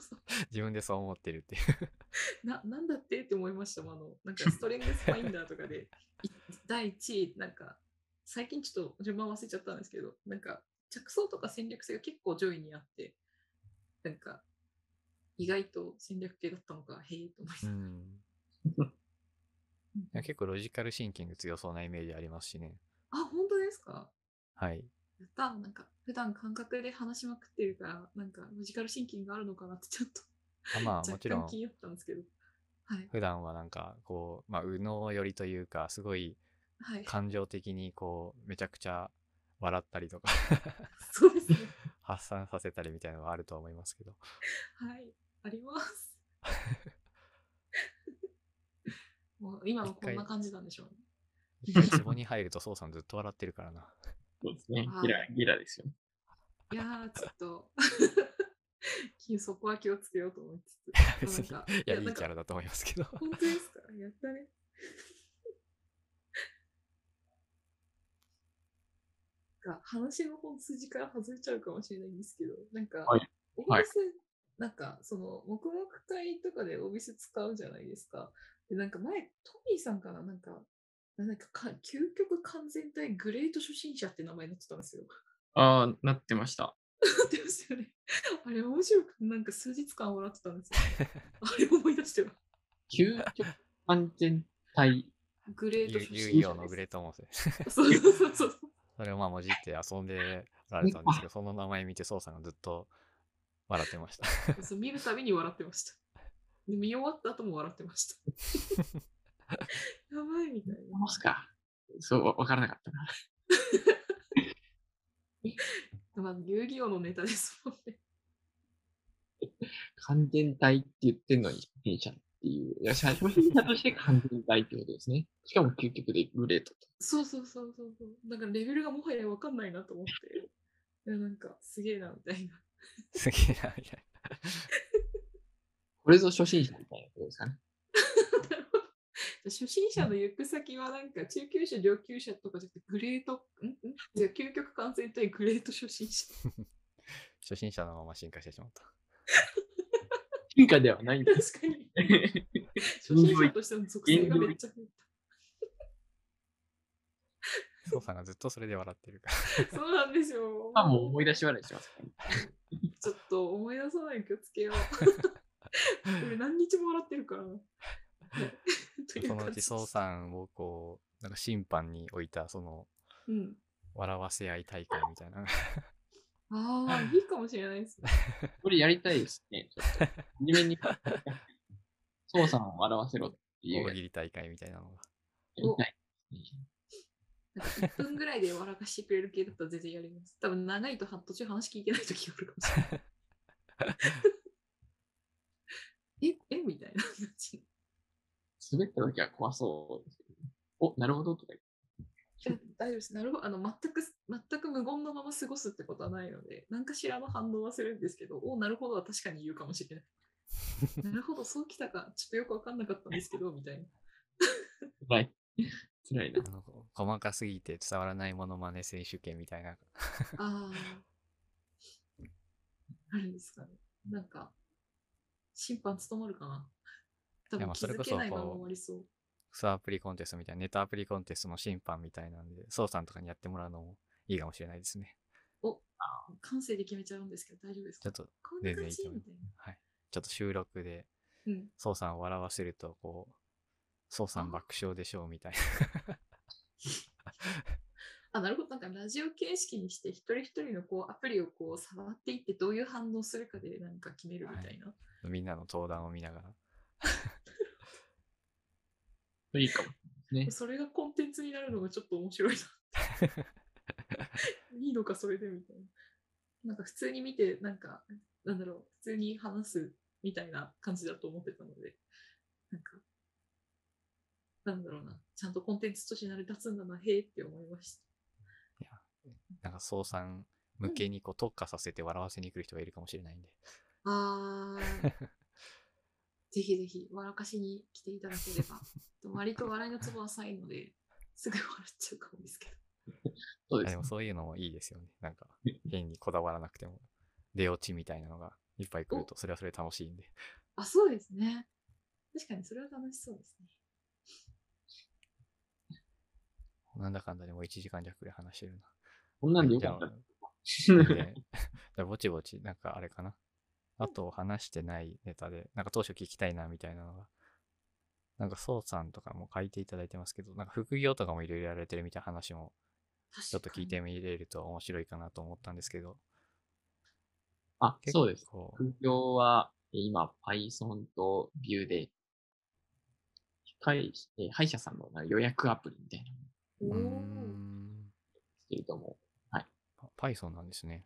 [SPEAKER 1] 自分でそう思ってるっていう。<laughs>
[SPEAKER 2] な、なんだって？って思いましたもん。あの、なんかストレングスファインダーとかで、い第1位、なんか、最近ちょっと順番忘れちゃったんですけど、なんか、着想とか戦略性が結構上位にあって、なんか、意外と戦略系だったのか、へえと思います。
[SPEAKER 1] うん。いや結構ロジカルシンキング強そうなイメージありますしね。
[SPEAKER 2] あ、本当ですか？
[SPEAKER 1] はい。
[SPEAKER 2] やったなんか、普段感覚で話しまくってるから、なんか、ロジカルシンキングがあるのかなってちょっと、
[SPEAKER 1] あまあ、
[SPEAKER 2] 若
[SPEAKER 1] もちろん、
[SPEAKER 2] 干気になったんですけど。はい。
[SPEAKER 1] 普段はなんか、こう、まあ、右脳寄りというか、すごい
[SPEAKER 2] はい。
[SPEAKER 1] 感情的に、こう、めちゃくちゃ笑ったりとか、
[SPEAKER 2] そうですね。
[SPEAKER 1] 発散させたりみたいなのはあるとは思いますけど。
[SPEAKER 2] はい。あります。<laughs> もう今もこんな感じなんでしょうね。
[SPEAKER 1] 一回壺に入ると、宋さんずっと笑ってるからな。
[SPEAKER 3] そうですね
[SPEAKER 2] は。い
[SPEAKER 3] ギラ、ギラですよ。
[SPEAKER 2] いやー、ちょっと <laughs> <laughs> そこは気をつけようと思いつつ。<laughs>
[SPEAKER 1] 別に
[SPEAKER 2] なんか
[SPEAKER 1] いや、い
[SPEAKER 2] ない
[SPEAKER 1] キャラだと思いますけど。
[SPEAKER 2] 本当ですか？やったね。なんか話の本筋から外れちゃうかもしれないんですけど、なんか、
[SPEAKER 3] はい
[SPEAKER 2] オビス、なんか、その、黙々会とかでオビス使うじゃないですか。で、なんか前、トミーさんからなんか、なんかか、究極完全体グレート初心者って名前になってたんですよ。
[SPEAKER 3] ああ、なってました。
[SPEAKER 2] なってましたよね。あれ面白くて、なんか数日間笑ってたんですよ、<laughs> あれ思い出しては。
[SPEAKER 3] 究極完全体。<laughs>
[SPEAKER 2] グレート
[SPEAKER 1] 遊
[SPEAKER 2] 初心者
[SPEAKER 1] のグレートモンス。<laughs>
[SPEAKER 2] そうそうそうそう。
[SPEAKER 1] それをまあ、もじって遊んでられたんですけど、その名前見て、宋さんがずっと笑ってました。
[SPEAKER 2] そう見るたびに笑ってました。で見終わった後も笑ってました。やばいみたいな。
[SPEAKER 3] ますか。そう、わわからなかったな。
[SPEAKER 2] まあ、遊戯王のネタですもんね。
[SPEAKER 3] 完全体って言ってんのに初心者っていう。いや、初心者として完全体ってことですね。しかも究極でグレートと。
[SPEAKER 2] そうそうそうそうそう。だからレベルがもはや分かんないなと思って。いや、なんかすげえなみたいな。
[SPEAKER 1] すげえな、みたい
[SPEAKER 3] これぞ初心者みたいなことですかね。
[SPEAKER 2] 初心者の行く先はなんか中級者、上級者とかじゃなくてグレート、ん？ん？じゃあ究極完全体グレート初心者。
[SPEAKER 1] な。<laughs> 初心者のまま進化してしまった。
[SPEAKER 3] 進化ではないんです。
[SPEAKER 2] 確かに。初心者としての属性がめっちゃ増え
[SPEAKER 1] 宋さんがずっとそれで笑ってるか
[SPEAKER 2] た。そうなんですよ。
[SPEAKER 3] あ、もう思い出し笑いしてます。
[SPEAKER 2] ちょっと思い出さないように気をつけよう。<laughs> 俺何日も笑ってるから。<laughs>
[SPEAKER 1] そのうち宋さんをこう、なんか審判に置いた、その、
[SPEAKER 2] うん。
[SPEAKER 1] 笑わせ合い大会みたいな。
[SPEAKER 2] ああ、いいかもしれないですね。<laughs>
[SPEAKER 3] これやりたいですね。ちょっと。初めに、操作を笑わせろっていう
[SPEAKER 1] 大喜利大会みたいなのが。
[SPEAKER 3] やりたいですね。
[SPEAKER 2] なんか1分ぐらいで笑かしてくれる系だったら全然やります。多分長いと途中話聞いてない時があるかもしれない。<laughs> ええみたいな感じ。
[SPEAKER 3] 滑った時は怖そうですけど、お、なるほどとか言って
[SPEAKER 2] いや大丈夫です。なるほど。あの、全く、全く無言のまま過ごすってことはないので、何かしらの反応はするんですけど、おなるほどは確かに言うかもしれない。<laughs> なるほど、そうきたか、ちょっとよくわかんなかったんですけど、みたいな。
[SPEAKER 3] 辛い。辛いな
[SPEAKER 1] あ。の細かすぎて伝わらないモノマネ選手権みたいな。
[SPEAKER 2] ああ。あるんですかね。なんか、審判務まるかな。多分気
[SPEAKER 1] まあそれこそ
[SPEAKER 2] づけないまま
[SPEAKER 1] こう
[SPEAKER 2] 終わりそう。
[SPEAKER 1] アプリコンテストみたいな、ネットアプリコンテストの審判みたいなんで、ソウさんとかにやってもらうのもいいかもしれないですね。
[SPEAKER 2] 感性で決めちゃうんですけど、大丈夫ですか？
[SPEAKER 1] ちょっと、全然いいと思い
[SPEAKER 2] 感じみたいな。
[SPEAKER 1] はい。ちょっと収録で、
[SPEAKER 2] うん。
[SPEAKER 1] ソウさんを笑わせると、こう、ソウさん爆笑でしょうみたいな。<laughs>
[SPEAKER 2] あ、なるほど。なんかラジオ形式にして、一人一人のこうアプリをこう触っていって、どういう反応するかで何か決めるみたいな。
[SPEAKER 1] みんなの登壇を見ながら。
[SPEAKER 3] いいかもね。
[SPEAKER 2] それがコンテンツになるのがちょっと面白いな。<laughs> いいのか、それでみたいな。なんか普通に見て、なんか、なんだろう、普通に話すみたいな感じだと思ってたので、なんか、なんだろうな、ちゃんとコンテンツとして成り立つんだな、へえって思いました。
[SPEAKER 1] いや、なんか、ソウさん向けにこう特化させて笑わせに来る人がいるかもしれないんで。
[SPEAKER 2] あー、<laughs> ぜひぜひ、笑かしに来ていただければ。<laughs> 割と笑いのツボは浅いので、すぐ笑っちゃうかもですけど。
[SPEAKER 3] そうですね
[SPEAKER 1] あでも。そういうのもいいですよね。なんか、変にこだわらなくても、出落ちみたいなのがいっぱい来ると、それはそれで楽しいんで。
[SPEAKER 2] あ、そうですね。確かにそれは楽しそうですね。
[SPEAKER 1] なんだかんだでもう1時間弱くらい話してるな。
[SPEAKER 3] こんなんでよかった。
[SPEAKER 1] で、でぼちぼち、なんかあれかな。あと話してないネタで、なんか当初聞きたいなみたいなのが、なんかそうさんとかも書いていただいてますけど、なんか副業とかもいろいろやられてるみたいな話もちょっと聞いてみれると面白いかなと思ったんですけど、
[SPEAKER 3] あ、
[SPEAKER 1] 結
[SPEAKER 3] そうです。
[SPEAKER 1] 構、
[SPEAKER 3] 副業は、えー今、Python と Vue で、歯医えー歯医者さんの予約アプリみたいな
[SPEAKER 1] うん、
[SPEAKER 3] ですけれども、
[SPEAKER 1] パ Python なんですね。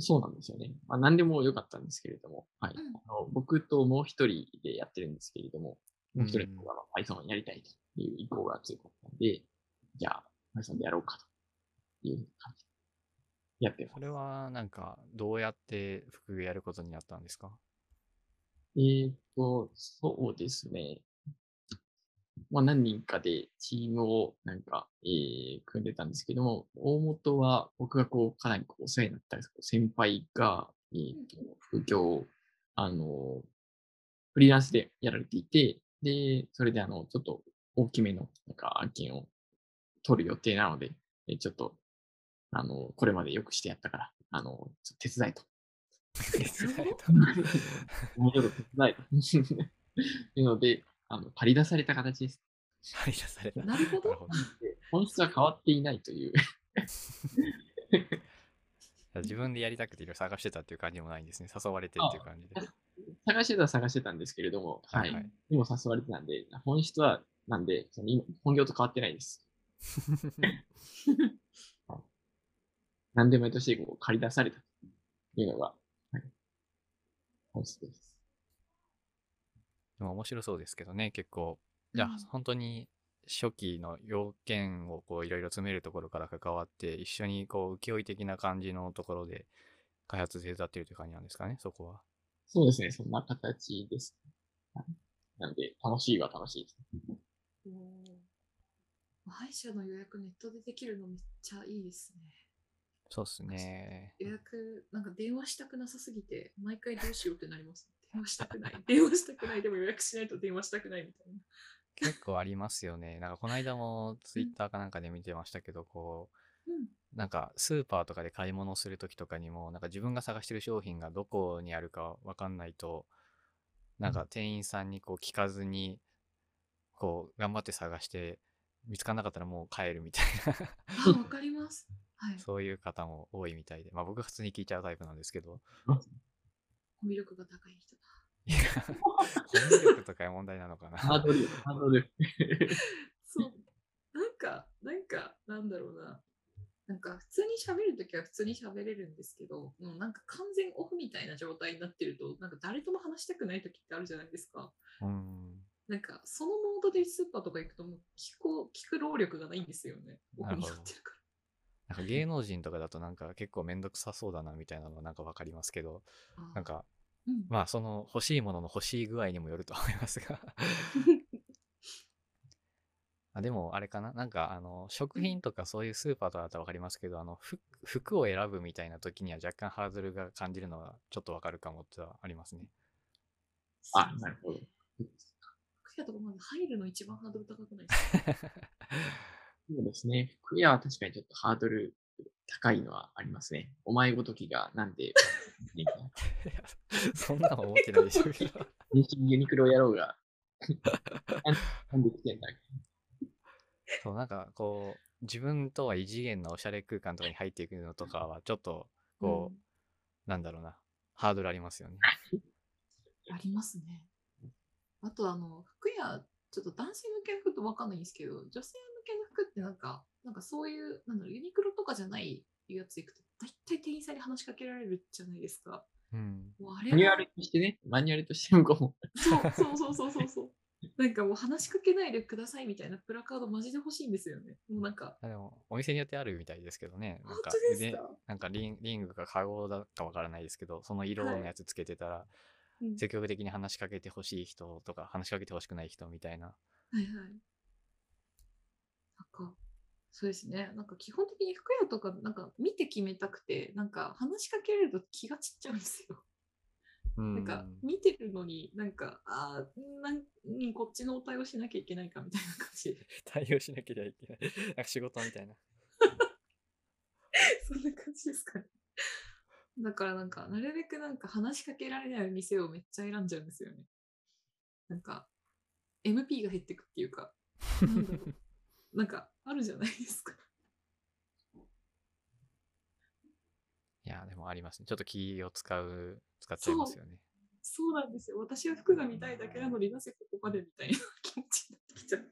[SPEAKER 3] そうなんですよね。まあ、何でもよかったんですけれども、はい。
[SPEAKER 2] うん
[SPEAKER 3] あの僕ともう一人でやってるんですけれども、もう一人
[SPEAKER 1] うん
[SPEAKER 3] の方が Python をやりたいという意向が強かったんで、じゃあ Python でやろうかという感じでやってます。
[SPEAKER 1] それはなんか、どうやって副業やることになったんですか？
[SPEAKER 3] えーっと、そうですね。まあ何人かでチームをなんか、えー組んでたんですけども、大元は僕がこう、かなりこうお世話になった先輩が、えーっと、副業を、あの、フリーランスでやられていて、で、それであの、ちょっと大きめのなんか案件を取る予定なので、えちょっと、あの、これまでよくしてやったから、あの、手伝いと。
[SPEAKER 1] 手伝えた
[SPEAKER 3] もうちょっと。手伝いと。<laughs> いうので、あの、借り出された形です。
[SPEAKER 1] 張り出された。
[SPEAKER 2] なるほど
[SPEAKER 3] で本質は変わっていないという。<laughs>
[SPEAKER 1] 自分でやりたくていろいろ探してたっていう感じもないんですね。誘われてっていう感じで。
[SPEAKER 3] 探してたは探してたんですけれども、は。
[SPEAKER 1] はいいはい
[SPEAKER 3] でも誘われてたんで、本質は、なんで、その今、本業と変わってないです。<laughs> 何でもやとしてこう借り出されたというのが、はい、本質です。
[SPEAKER 1] でも面白そうですけどね、結構。じゃあ
[SPEAKER 2] うん、
[SPEAKER 1] 本当に初期の要件をこういろいろ詰めるところから関わって、一緒にこう請負的な感じのところで開発手伝っているという感じなんですかね、そこは。
[SPEAKER 3] そうですね、そんな形です。はいなんで、楽しいは楽しいです。
[SPEAKER 2] おー歯医者の予約ネットでできるのめっちゃいいですね。
[SPEAKER 1] そうですね。
[SPEAKER 2] 予約、なんか電話したくなさすぎて、毎回どうしようってなります。電話したくない。電話したくない。でも予約しないと電話したくないみたいな。
[SPEAKER 1] 結構ありますよね。なんかこの間もツイッターかなんかで見てましたけど、こう、
[SPEAKER 2] うん。
[SPEAKER 1] なんかスーパーとかで買い物するときとかにも、なんか自分が探してる商品がどこにあるかわかんないと、なんか店員さんにこう聞かずに、こう頑張って探して、見つからなかったらもう帰るみたい
[SPEAKER 2] あ、わかります。はい
[SPEAKER 1] な、。そういう方も多いみたいで、まあ僕は普通に聞いちゃうタイプなんですけど、<laughs>
[SPEAKER 2] コミュ力が高い人だ。
[SPEAKER 1] いやコミュ力とかいう問題なのかな。
[SPEAKER 3] ハードル、ハードル。<laughs>
[SPEAKER 2] そう。なんか、なんか、なんだろうな。なんか、普通に喋るときは普通に喋れるんですけど、もうなんか完全オフみたいな状態になってると、なんか誰とも話したくないときってあるじゃないですか。
[SPEAKER 1] うん。
[SPEAKER 2] なんか、そのモードでスーパーとか行くと、もう聞こう、聞く労力がないんですよね。オフになってるから。
[SPEAKER 1] なんか芸能人とかだとなんか結構めんどくさそうだなみたいなのはなんかわかりますけど、なんか
[SPEAKER 2] うん、
[SPEAKER 1] まあその欲しいものの欲しい具合にもよると思いますが。<laughs> あでもあれかな。なんかあの食品とかそういうスーパーとかだったらわかりますけどあの服服を選ぶみたいな時には若干ハードルが感じるのはちょっとわかるかもってはありますね。
[SPEAKER 3] あ、なるほど。
[SPEAKER 2] 服屋とかまず入るの一番ハードル高くないですか？<laughs>
[SPEAKER 3] そうですね。服屋は確かにちょっとハードル高いのはありますね。お前ごときがなんで、<laughs>
[SPEAKER 1] そんなの思ってないでしょ
[SPEAKER 3] ユニクロ野郎が、なんなんで来てんだ
[SPEAKER 1] そうなんかこう自分とは異次元のおしゃれ空間とかに入っていくのとかはちょっとこう、
[SPEAKER 2] うん
[SPEAKER 1] なんだろうなハードルありますよね。<laughs>
[SPEAKER 2] ありますね。あとあの、服屋、ちょっと男性向けの服ってわかんないんですけど、女性向けの服ってなんか、なんかそういう、なんだろう、ユニクロとかじゃないやつ行くと、大体店員さんに話しかけられるじゃないですか。
[SPEAKER 1] うん。
[SPEAKER 2] もうあれ
[SPEAKER 3] マニュア
[SPEAKER 2] は
[SPEAKER 3] ルとしてね、マニュアルとして向こうも、
[SPEAKER 2] そうそうそうそうそうそう。なんかもう話しかけないでくださいみたいなプラカードマジで欲しいんですよね。もうなんか、
[SPEAKER 1] あでもお店によってあるみたいですけどね。なんか
[SPEAKER 2] 本当です
[SPEAKER 1] 腕
[SPEAKER 2] か
[SPEAKER 1] なんかリンリングかカゴだかわからないですけど、その色のやつつけてたら、
[SPEAKER 2] うん
[SPEAKER 1] 積極的に話しかけてほしい人とか、話しかけてほしくない人みたいな。
[SPEAKER 2] はいはい。か、そうですね。なんか基本的に服屋とか、なんか見て決めたくて、なんか話しかけられると気が散っちゃうんですよ。
[SPEAKER 1] うん
[SPEAKER 2] なんか見てるのになんか、ああ、なんうんこっちのお対応しなきゃいけないかみたいな感じで。<laughs>
[SPEAKER 1] 対応しなければいけない。<laughs> なんか仕事みたいな。<laughs>
[SPEAKER 2] そんな感じですかね。だからなんか、なるべくなんか話しかけられない店をめっちゃ選んじゃうんですよね。なんか、MP が減ってくっていうか、なんだろう。なんか、あるじゃないですか。
[SPEAKER 1] いや、でもありますね。ちょっと気を使う、使っちゃいますよね。
[SPEAKER 2] そうなんですよ。私は服が見たいだけなのになぜここまでみたいな気持ちになってきちゃう。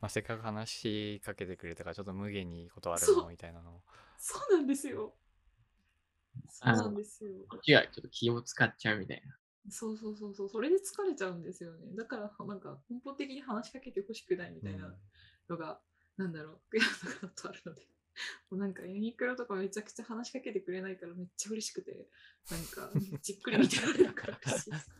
[SPEAKER 1] まあ、せっかく話しかけてくれたから、ちょっと無限に断るのみたいなのを。
[SPEAKER 2] そうなんですよ。そうなんですよ。
[SPEAKER 3] こっちがちょっと気を使っちゃうみたいな。
[SPEAKER 2] そうそうそうそう。それで疲れちゃうんですよね。だから、なんか根本的に話しかけてほしくないみたいなのが、なんだろう、とかだとあるので。<laughs> もうなんかユニクロとかめちゃくちゃ話しかけてくれないからめっちゃ嬉しくて、なんかじっくり見てられるから嬉しいです。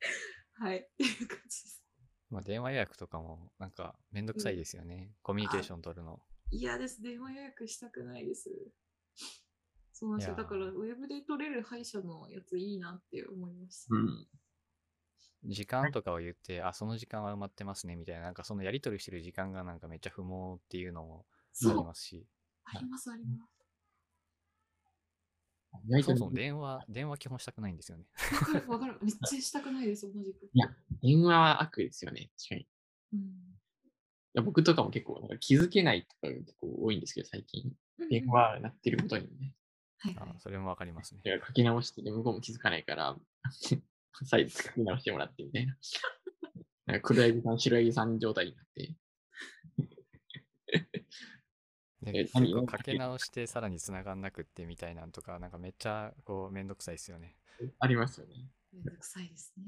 [SPEAKER 2] <laughs> はい、っていう感じです。
[SPEAKER 1] まあ、電話予約とかも、なんか、めんどくさいですよね。コミュニケーション取るの。
[SPEAKER 2] 嫌です。電話予約したくないです。そうなんですよ。だから、ウェブで取れる歯医者のやついいなって思いました。
[SPEAKER 3] うん。
[SPEAKER 1] 時間とかを言って、あ、その時間は埋まってますね、みたいな、なんかそのやり取りしてる時間がなんかめっちゃ不毛っていうのもありますし、
[SPEAKER 2] あります、あります。
[SPEAKER 1] そもそも電話、電話基本したくないんですよね。
[SPEAKER 2] わかる、わかる。<laughs> めっちゃしたくないです、同じく。
[SPEAKER 3] いや電話は悪ですよね。確かに。い
[SPEAKER 2] うん
[SPEAKER 3] や僕とかも結構なんか気づけないとかが結構多いんですけど、最近。電話鳴ってることにね。
[SPEAKER 2] はいはい。
[SPEAKER 1] あそれもわかりますね。
[SPEAKER 3] 書き直して、で向こうも気づかないから、再度書き直してもらってみたいな。<laughs> なんか黒柳さん、白柳さん状態になって。<laughs>
[SPEAKER 1] で
[SPEAKER 3] え
[SPEAKER 1] 結構
[SPEAKER 3] 何？
[SPEAKER 1] かけ直してさらに繋がんなくってみたいなんとか、なんかめっちゃこうめんどくさいですよね。
[SPEAKER 3] ありますよね。
[SPEAKER 2] めんどくさいですね。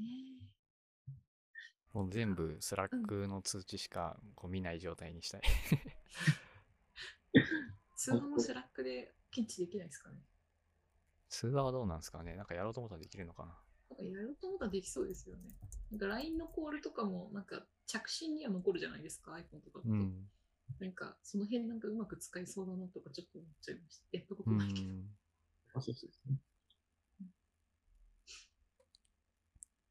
[SPEAKER 1] もう全部 Slack の通知しかこう見ない状態にしたい。<laughs>
[SPEAKER 2] 通話も Slack で検知できないですかね。
[SPEAKER 1] 通話はどうなんですかねなんかやろうと思ったらできるのかな
[SPEAKER 2] なんかやろうと思ったらできそうですよね。なんか LINE のコールとかも、なんか着信には残るじゃないですか、iPhone とかって。
[SPEAKER 1] うん。
[SPEAKER 2] なんかその辺なんかうまく使いそうだなとかちょっと思っちゃいました。やったこと
[SPEAKER 1] う
[SPEAKER 2] ないけど。
[SPEAKER 1] ん。
[SPEAKER 3] そうそうそうね。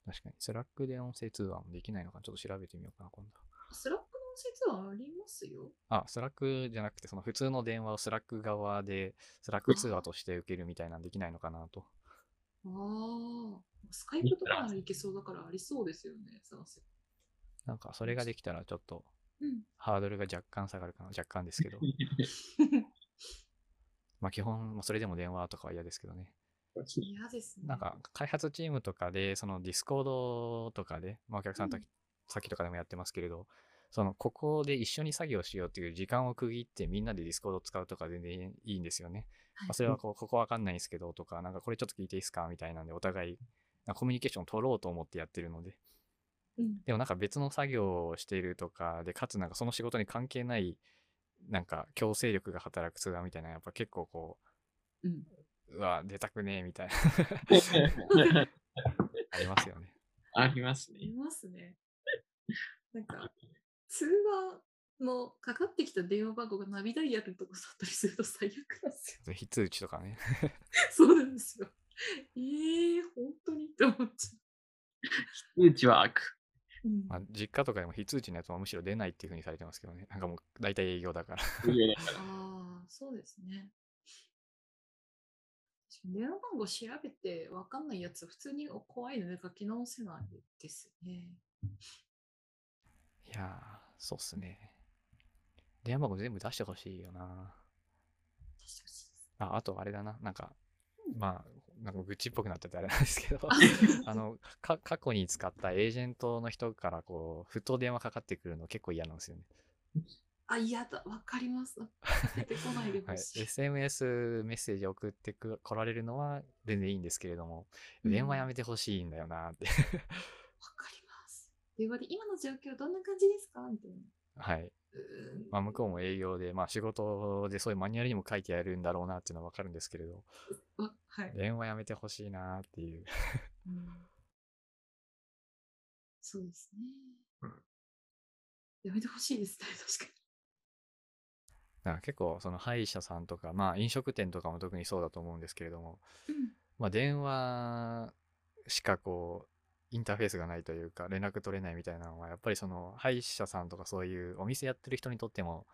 [SPEAKER 1] 確かに。 Slack で音声通話もできないのかなちょっと調べてみようかな、今度。
[SPEAKER 2] Slack の説はありますよ。
[SPEAKER 1] あ、 Slack じゃなくて、その普通の電話を Slack 側で、 Slack 通話として受けるみたいなんできないのかなと。
[SPEAKER 2] ああ、 Skype とかならいけそうだからありそうですよね、探せ。
[SPEAKER 1] なんかそれができたらちょっと
[SPEAKER 2] うん。
[SPEAKER 1] ハードルが若干下がるかな。若干ですけど。<laughs> まあ基本、まあそれでも電話とかは嫌ですけどね。
[SPEAKER 2] 嫌ですね。
[SPEAKER 1] なんか開発チームとかで、その Discord とかで、まあお客さんと
[SPEAKER 2] うん
[SPEAKER 1] 先とかでもやってますけれど、そのここで一緒に作業しようっていう時間を区切ってみんなで Discord を使うとか全然いいんですよね。
[SPEAKER 2] はい
[SPEAKER 1] まあそれはこうここわかんないんですけどとか、なんかこれちょっと聞いていいですかみたいなんでお互いコミュニケーションを取ろうと思ってやってるので、
[SPEAKER 2] うん。
[SPEAKER 1] でもなんか別の作業をしているとかで、かつなんかその仕事に関係ない、なんか強制力が働く通話みたいな、やっぱ結構こ
[SPEAKER 2] うん。
[SPEAKER 1] う、うわ、出たくねえみたいな、<laughs> ありますよね。
[SPEAKER 3] ありますね。
[SPEAKER 2] いますね。なんか、通話のかかってきた電話番号がナビダイヤルとかだったりすると最悪なんですよ。
[SPEAKER 1] 非通知とかね。
[SPEAKER 2] そうなんですよ。えー、本当にって思っちゃ
[SPEAKER 3] 通知は悪。
[SPEAKER 2] う。うん
[SPEAKER 1] まあ、実家とかでも非通知のやつはむしろ出ないっていう風にされてますけどね。なんかもう大体営業だから。
[SPEAKER 2] ああ、そうですね。電話番号調べて分かんないやつは普通に怖いので書き直せないですね。
[SPEAKER 1] いやー、そうっすね。電話番号全部出してほしいよな。あ、あとあれだな。なんか、まあ、なんか愚痴っぽくなっててあれなんですけど、<laughs> あの、か、過去に使ったエージェントの人からこう、ふと電話かかってくるの結構嫌なんですよね。
[SPEAKER 2] あ、嫌だ、わかります。出てこないで
[SPEAKER 1] はい。
[SPEAKER 2] ほしい。
[SPEAKER 1] SMS メッセージ送ってく来られるのは全然いいんですけれども、
[SPEAKER 2] うん
[SPEAKER 1] 電話やめてほしいんだよなって。<laughs>
[SPEAKER 2] わかります。電話で今の状況どんな感じですか？みたいな。
[SPEAKER 1] はい。まあ、向こうも営業で、まあ、仕事でそういうマニュアルにも書いてやるんだろうなっていうのはわかるんですけれど、
[SPEAKER 2] わはい、
[SPEAKER 1] 電話やめてほしいなっていう。<laughs>
[SPEAKER 2] うんそうですね
[SPEAKER 3] うん。
[SPEAKER 2] やめてほしいですね、確か
[SPEAKER 1] だから結構、その歯医者さんとか、まあ、飲食店とかも特にそうだと思うんですけれども、
[SPEAKER 2] に。うん
[SPEAKER 1] まあ、電話しかこう、インターフェースがないというか、連絡取れないみたいなのは、やっぱりその、歯医者さんとかそういうお店やってる人にとっても、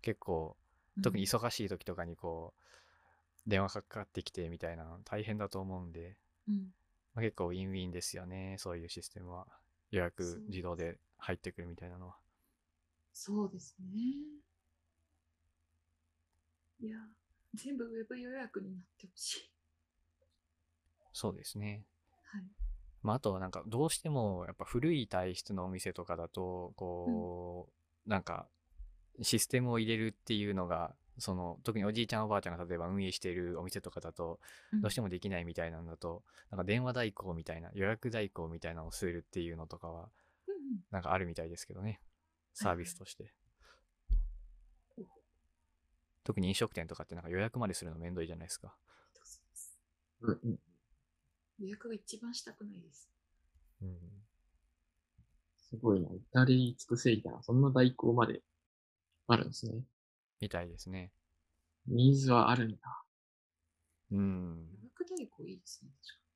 [SPEAKER 1] 結構、特に忙しい時とかにこう、電話かかってきてみたいなの大変だと思うんで、
[SPEAKER 2] うん
[SPEAKER 1] まあ、結構ウィンウィンですよね、そういうシステムは。予約自動で入ってくるみたいなのは。
[SPEAKER 2] そうですね。いや、全部ウェブ予約になってほしい。
[SPEAKER 1] そうですね。
[SPEAKER 2] はい。
[SPEAKER 1] まあ、あとはなんかどうしてもやっぱ古い体質のお店とかだと、こう、なんかシステムを入れるっていうのが、その特におじいちゃんおばあちゃんが例えば運営しているお店とかだと、どうして
[SPEAKER 2] も。
[SPEAKER 1] もできないみたいなんだと、なんか電話代行みたいな、予約代行みたいなのをするっていうのとかは、なんかあるみたいですけどね。サービスとして。特に飲食店とかってなんか予約までするのめんどいじゃないですか。
[SPEAKER 2] う
[SPEAKER 3] ん
[SPEAKER 2] 予約が一番したくないです。
[SPEAKER 1] うん。
[SPEAKER 3] すごいな。至れり尽くせりだな。そんな代行まであるんですね。
[SPEAKER 1] みたいですね。
[SPEAKER 3] ニーズはあるんだ。
[SPEAKER 1] うん。
[SPEAKER 2] 予約代行いいですね、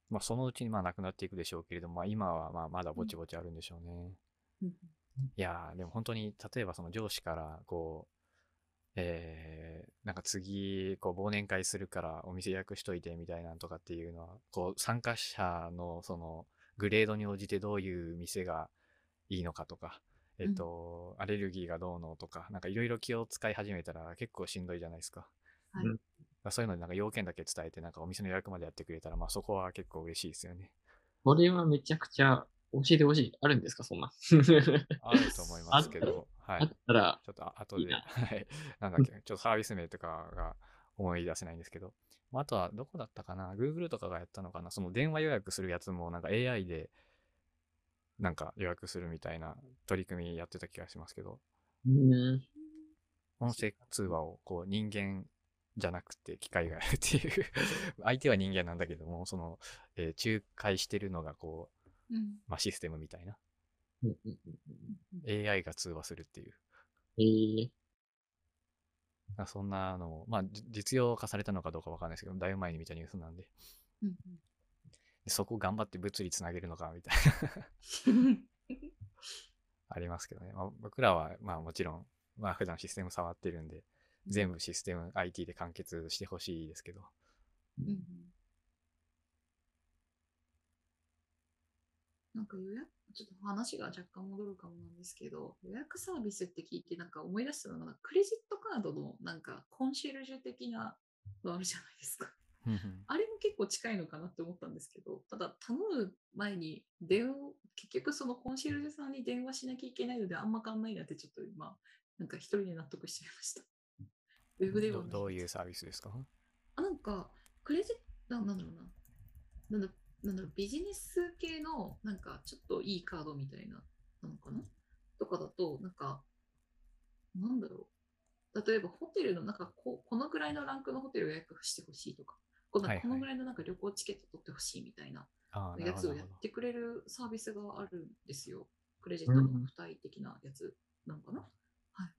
[SPEAKER 1] まあそのうちにまあなくなっていくでしょうけれども、まあ今はまあまだぼちぼちあるんでしょうね。
[SPEAKER 2] に。
[SPEAKER 1] いやー、でも本当に、例えばその上司から、こう、えー、なんか次、こう忘年会するからお店予約しといてみたいなのとかっていうのは、こう参加者のそのグレードに応じてどういう店がいいのかとか、えっ、と、アレルギーがどうのとか、なんかいろいろ気を使い始めたら結構しんどいじゃないですか。
[SPEAKER 2] はい
[SPEAKER 3] うん
[SPEAKER 1] まあそういうのでなんか要件だけ伝えて、なんかお店の予約までやってくれたら、まあそこは結構嬉しいですよね。
[SPEAKER 3] これはめちゃくちゃ教えてほしい。あるんですか？そんな。
[SPEAKER 1] あると思いますけど、はい
[SPEAKER 3] あっ。たら、
[SPEAKER 1] ちょっとあ後で、
[SPEAKER 3] いいな
[SPEAKER 1] はい。なんだっけ、ちょっとサービス名とかが思い出せないんですけど、まああとはどこだったかな ?Google とかがやったのかな？その電話予約するやつもなんか AI でなんか予約するみたいな取り組みやってた気がしますけど、
[SPEAKER 3] うん。
[SPEAKER 1] 音声通話をこう人間じゃなくて機械がやるっていう <laughs> 相手は人間なんだけども、その、えー仲介してるのがこう、
[SPEAKER 2] うん。
[SPEAKER 1] まあシステムみたいな。
[SPEAKER 3] うんうんうん
[SPEAKER 1] AI が通話するっていう。
[SPEAKER 3] えー、
[SPEAKER 1] そんなのも、まあじ実用化されたのかどうかわかんないですけど、だいぶ前に見たニュースなんで、
[SPEAKER 2] うん
[SPEAKER 1] でそこ頑張って物理つなげるのかみたいな
[SPEAKER 2] うん <laughs>
[SPEAKER 1] ありますけどね。まあ、僕らはまあもちろん、まあ普段システム触ってるんで、全部システム IT で完結してほしいですけど、
[SPEAKER 2] うんうんなんか予約、ちょっと話が若干戻るかもなんですけど、予約サービスって聞いてなんか思い出したのが、クレジットカードのなんかコンシェルジュ的なのあるじゃないですか。あれも結構近いのかなって思ったんですけど、ただ頼む前に電話、結局そのコンシェルジュさんに電話しなきゃいけないのであんま変わんないなってちょっと今、なんか一人で納得しちゃいました。ウェブ電話
[SPEAKER 1] どういうサービスですか？
[SPEAKER 2] あ、なんか、クレジット、ななんだろうな。なんだなんだろう、ビジネス系の、なんか、ちょっといいカードみたいな、なのかな？とかだと、なんか、なんだろう。例えば、ホテルの、なんかこう、このぐらいのランクのホテルを予約してほしいとか、この
[SPEAKER 1] はいはい
[SPEAKER 2] このぐらいのなんか旅行チケット取ってほしいみたいなやつをやってくれるサービスがあるんですよ。クレジットの付帯的なやつなのかな、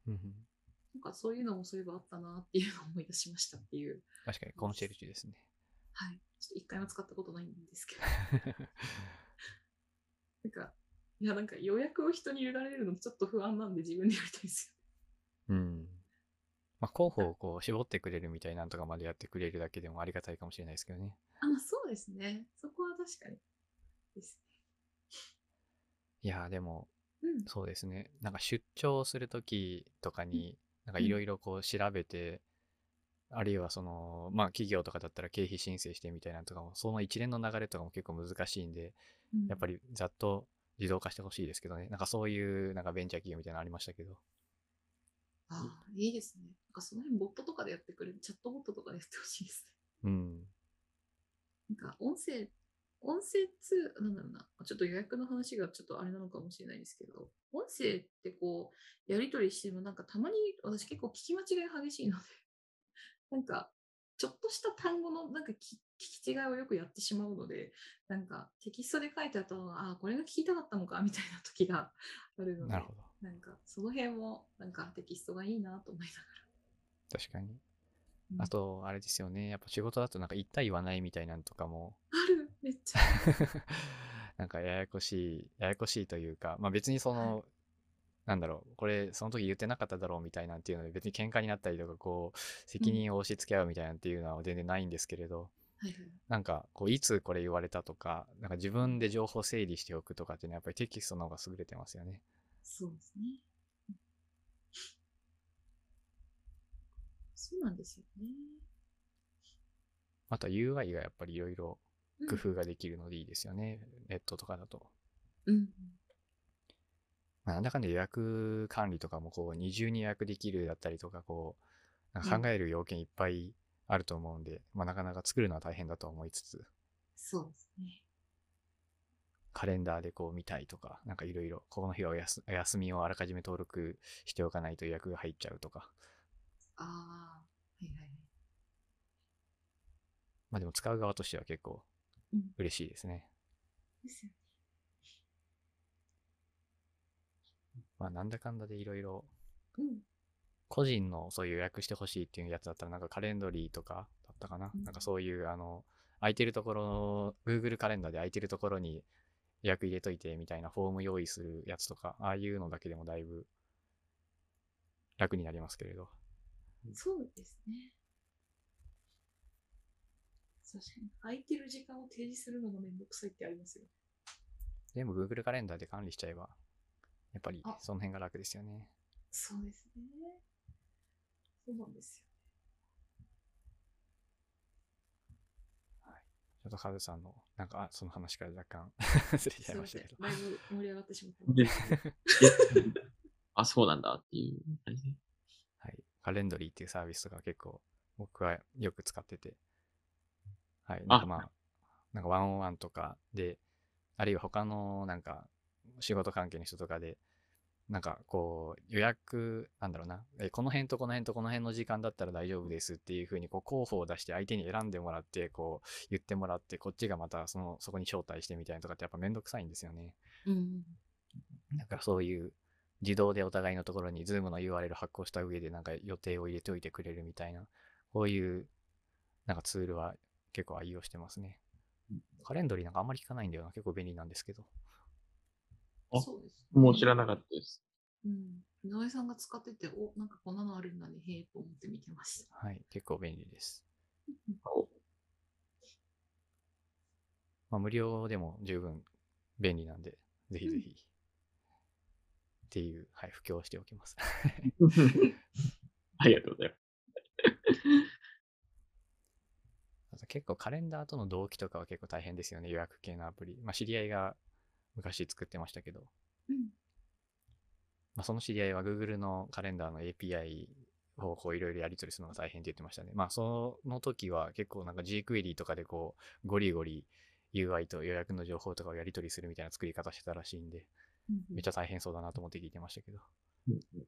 [SPEAKER 1] うんうん
[SPEAKER 2] なんかそういうのもそういえばあったなっていうのを思い出しましたっていう。
[SPEAKER 1] 確かにコンシェルジュですね。
[SPEAKER 2] はい。ちょっと一回も使ったことないんですけど。<laughs> なんか、いや、なんか予約を人に入れられるのちょっと不安なんで自分でやりたいです
[SPEAKER 1] うん。まあ、候補をこう絞ってくれるみたいなんとかまでやってくれるだけでもありがたいかもしれないですけどね。
[SPEAKER 2] よ。あ、まあそうですね。そこは確かに。です
[SPEAKER 1] いやーでも、
[SPEAKER 2] ね。うん。
[SPEAKER 1] そうですね。なんか出張するときとかに、なんかいろいろこう調べて、あるいはその、まあ企業とかだったら経費申請してみたいなのとかも、その一連の流れとかも結構難しいんで、
[SPEAKER 2] うん
[SPEAKER 1] やっぱりざっと自動化してほしいですけどね。なんかそういうなんかベンチャー企業みたいなのありましたけど。
[SPEAKER 2] ああ、いいですね。なんかその辺ボットとかでやってくれる、チャットボットとかでやってほしいですね。
[SPEAKER 1] うん。
[SPEAKER 2] なんか音声、音声ツー、なんだろうな、ちょっと予約の話がちょっとあれなのかもしれないですけど、音声ってこう、やり取りしてもなんかたまに私結構聞き間違い激しいので、なんか、ちょっとした単語のなんかき聞き違いをよくやってしまうので、なんかテキストで書いてあったのが、ああ、これが聞きたかったのかみたいな時が <laughs> あるので、
[SPEAKER 1] なるほど。
[SPEAKER 2] なんかその辺もなんかテキストがいいなと思いなが
[SPEAKER 1] 確かに。
[SPEAKER 2] ら。
[SPEAKER 1] あと、あれですよね。やっぱ仕事だとなんか言った言わないみたいなのとかも、
[SPEAKER 2] ある、めっちゃ。<laughs>
[SPEAKER 1] なんかややこしい、ややこしいというか、まあ別にその、なんだろう、これその時言ってなかっただろうみたいなんっていうので別に喧嘩になったりとか、こう、責任を押し付け合うみたいなんっていうのは全然ないんですけれど、
[SPEAKER 2] はいはい。
[SPEAKER 1] なんか、こう、いつこれ言われたとか、なんか自分で情報整理しておくとかっていうのはやっぱりテキストの方が優れてますよね。
[SPEAKER 2] そうですね。そうなんですよね。
[SPEAKER 1] あとは UI がやっぱりいろいろ
[SPEAKER 2] うん
[SPEAKER 1] 工夫ができるのでいいですよね。ネットとかだと。
[SPEAKER 2] うん。
[SPEAKER 1] まあ、なんだかんだ予約管理とかもこう二重に予約できるだったりとか、こう、考える要件いっぱいあると思うんで、まあなかなか作るのは大変だと思いつつ、
[SPEAKER 2] そうですね。
[SPEAKER 1] カレンダーでこう見たいとか、なんかいろいろ、この日はおやすお休みをあらかじめ登録しておかないと予約が入っちゃうとか。
[SPEAKER 2] ああ、はいはいはい。
[SPEAKER 1] まあでも使う側としては結構
[SPEAKER 2] うん。
[SPEAKER 1] 嬉しいですね。
[SPEAKER 2] ですよね。
[SPEAKER 1] まあなんだかんだでいろいろ、
[SPEAKER 2] うん。
[SPEAKER 1] 個人のそういう予約してほしいっていうやつだったらなんかカレンドリーとかだったかな。
[SPEAKER 2] うん
[SPEAKER 1] なんかそういうあの、空いてるところ、Google カレンダーで空いてるところに予約入れといてみたいなフォーム用意するやつとか、ああいうのだけでもだいぶ楽になりますけれど。
[SPEAKER 2] そうですね。確かに。空いてる時間を提示するのがめんどくさいってありますよ。
[SPEAKER 1] 全部 Google カレンダーで管理しちゃえば、やっぱり
[SPEAKER 2] あ
[SPEAKER 1] その辺が楽ですよね。
[SPEAKER 2] そうですね。そうなんですよ。
[SPEAKER 1] ちょっとカズさんの、なんか、あその話から若干 <laughs> ずれちゃ
[SPEAKER 2] すいま
[SPEAKER 1] したけど。
[SPEAKER 2] だいぶ盛り上がってしまった。
[SPEAKER 3] であ、そうなんだっていう感じで。
[SPEAKER 1] はい。カレンドリーっていうサービスとか結構僕はよく使ってて。はい。なんかまあ、なんかワンオンワンとかで、あるいは他のなんか仕事関係の人とかで、なんかこう予約、なんだろうな、えこの辺とこの辺とこの辺の時間だったら大丈夫ですっていうふうにこう候補を出して相手に選んでもらって、こう言ってもらって、こっちがまたそのそこに招待してみたいなとかってやっぱめんどくさいんですよね。
[SPEAKER 2] うん。
[SPEAKER 1] なんかそういう自動でお互いのところに Zoom の URL 発行した上でなんか予定を入れておいてくれるみたいな、こういうなんかツールは結構愛用してますね
[SPEAKER 3] うん。
[SPEAKER 1] カレンドリーなんかあんまり聞かないんだよな。結構便利なんですけど。
[SPEAKER 3] あ
[SPEAKER 2] そうです、ね。
[SPEAKER 3] もう知らなかったです。
[SPEAKER 2] うん。井上さんが使ってて、お、なんかこんなのあるんだね、へえと思って見てました。
[SPEAKER 1] はい。結構便利です。
[SPEAKER 3] お
[SPEAKER 1] まあ無料でも十分便利なんで、ぜひぜひ。っていう、はい、布教をしておきます。<laughs>
[SPEAKER 3] ありがとうございます。
[SPEAKER 1] 結構カレンダーとの同期とかは結構大変ですよね、予約系のアプリ。まあ知り合いが昔作ってましたけど、
[SPEAKER 2] うん
[SPEAKER 1] まあその知り合いは Google のカレンダーの API をこういろいろやり取りするのが大変って言ってましたね。まあその時は結構なんか gQuery とかでこうゴリゴリ UI と予約の情報とかをやり取りするみたいな作り方してたらしいんで、
[SPEAKER 2] うん
[SPEAKER 1] めっちゃ大変そうだなと思って聞いてましたけど。
[SPEAKER 3] うんうん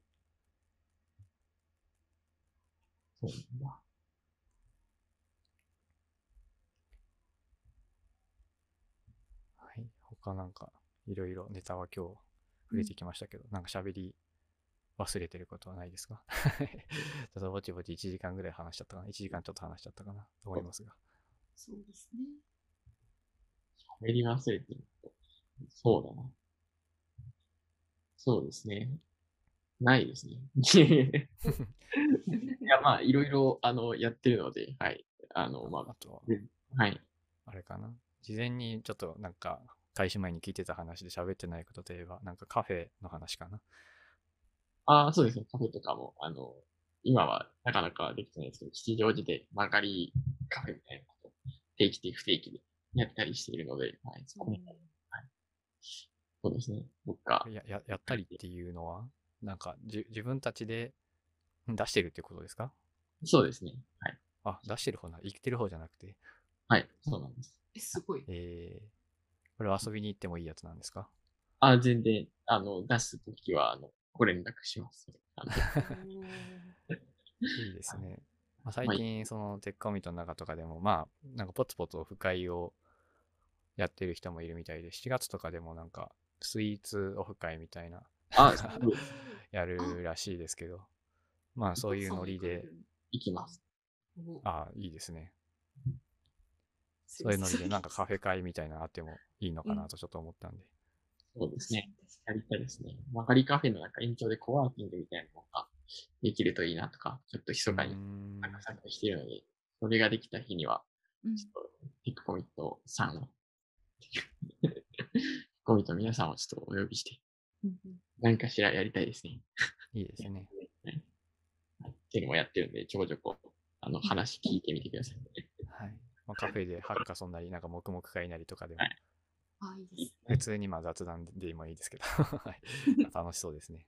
[SPEAKER 3] そうだ。
[SPEAKER 1] はい。他なんかいろいろネタは今日触れてきましたけど、なんか喋り忘れてることはないですか？<laughs> ちょっとぼちぼち1時間ぐらい話しちゃったかな ?1 時間ちょっと話しちゃったかな？と思いますが。
[SPEAKER 2] そうですね。
[SPEAKER 3] 喋り忘れてること。そうだな。そうですね。ないですね。<laughs> いや、まあ、いろいろ、あの、やってるので、はい。あの、ま
[SPEAKER 1] あとは、
[SPEAKER 3] あ、はい。
[SPEAKER 1] あれかな？事前にちょっとなんか開始前に聞いてた話で喋ってないことといえば、なんかカフェの話かな
[SPEAKER 3] ああ、そうですね。カフェとかも、あの、今はなかなかできてないですけど、吉祥寺で曲がりカフェみたいなことを定期的、不定期でやったりしているので、はい。そこもそうですね。僕が、
[SPEAKER 1] やややったりっていうのは、なんかじ自分たちで出してるってことですか？
[SPEAKER 3] そうですね。はい。
[SPEAKER 1] あ、出してる方な、生きてる方じゃなくて、
[SPEAKER 3] はい。そうなんです。
[SPEAKER 2] え、すごい。
[SPEAKER 1] えー、これは遊びに行ってもいいやつなんですか？
[SPEAKER 3] あ、全然、あの、出すときは、あの、ご連絡します。<laughs>
[SPEAKER 1] いいですね。まあ、最近、そのテックコミットの中とかでも、まあ、なんかポツポツオフ会をやってる人もいるみたいで、7月とかでもなんか、スイーツオフ会みたいな、<laughs> やるらしいですけど、まあ、そういうノリで、
[SPEAKER 3] 行きます。
[SPEAKER 2] お
[SPEAKER 1] あいいですね。
[SPEAKER 2] す
[SPEAKER 1] そういうノリで、なんかカフェ会みたいなのあってもいいのかなとちょっと思ったんで。
[SPEAKER 3] そうですね。。やりたいですね。曲がりカフェの中延長でコワーキングみたいなのができるといいなとか、ちょっと密かになんか参加しているので、それができた日には、
[SPEAKER 2] うん
[SPEAKER 3] ちょっとテックコミットさんを、テックコミットの皆さんをちょっとお呼びして、何かしらやりたいですね。
[SPEAKER 1] いいですね。
[SPEAKER 3] はいっていうのもやってるんで、ちょこちょこ、あの、話聞いてみてください。
[SPEAKER 1] はい。まあ、カフェでハッカソンなり、なんか黙々会なりとかでも
[SPEAKER 3] はい、
[SPEAKER 2] あ、いいです
[SPEAKER 1] 普通にまあ雑談でもいいですけど、<laughs> はい楽しそうですね。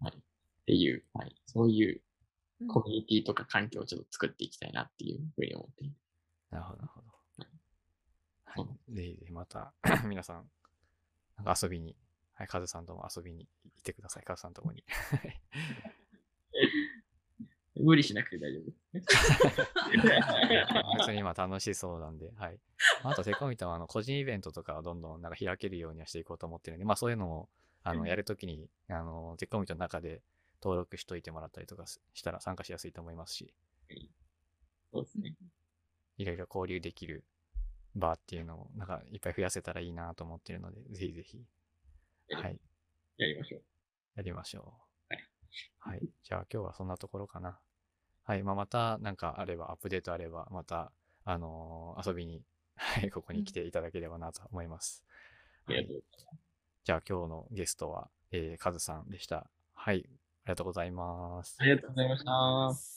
[SPEAKER 3] はい。っていう、はい。そういう
[SPEAKER 2] うん
[SPEAKER 3] コミュニティとか環境をちょっと作っていきたいなっていうふうに思っている。
[SPEAKER 1] なるほど、なるほど。はい。ぜひぜひまた、<coughs> 皆さん、なんか遊びに、はい、カズさんとも遊びに行ってください、カズさんとこに。<laughs>
[SPEAKER 3] 無理しなくて大丈夫。
[SPEAKER 1] 別に今楽しそうなんで、はい。あと、テコミとは、あの、個人イベントとかをどんどんなんか開けるようにはしていこうと思ってるんで、まあそういうのも、あの、
[SPEAKER 2] うん
[SPEAKER 1] やるときに、あの、テコミとの中で登録しといてもらったりとかすしたら参加しやすいと思いますし、
[SPEAKER 3] そうですね。
[SPEAKER 1] いろいろ交流できる場っていうのを、なんかいっぱい増やせたらいいなと思ってるので、ぜひぜひ、はい、
[SPEAKER 3] やりましょう。
[SPEAKER 1] やりましょう。
[SPEAKER 3] はい。
[SPEAKER 1] はい。じゃあ今日はそんなところかな。はい。まあ、またなんかあれば、アップデートあれば、また、あのー遊びに、<laughs> はい、ここに来ていただければなと思います。
[SPEAKER 3] ありがとうございます。
[SPEAKER 1] じゃあ今日のゲストは、えー、カズさんでした。はい。ありがとうございます。
[SPEAKER 3] ありがとうございました。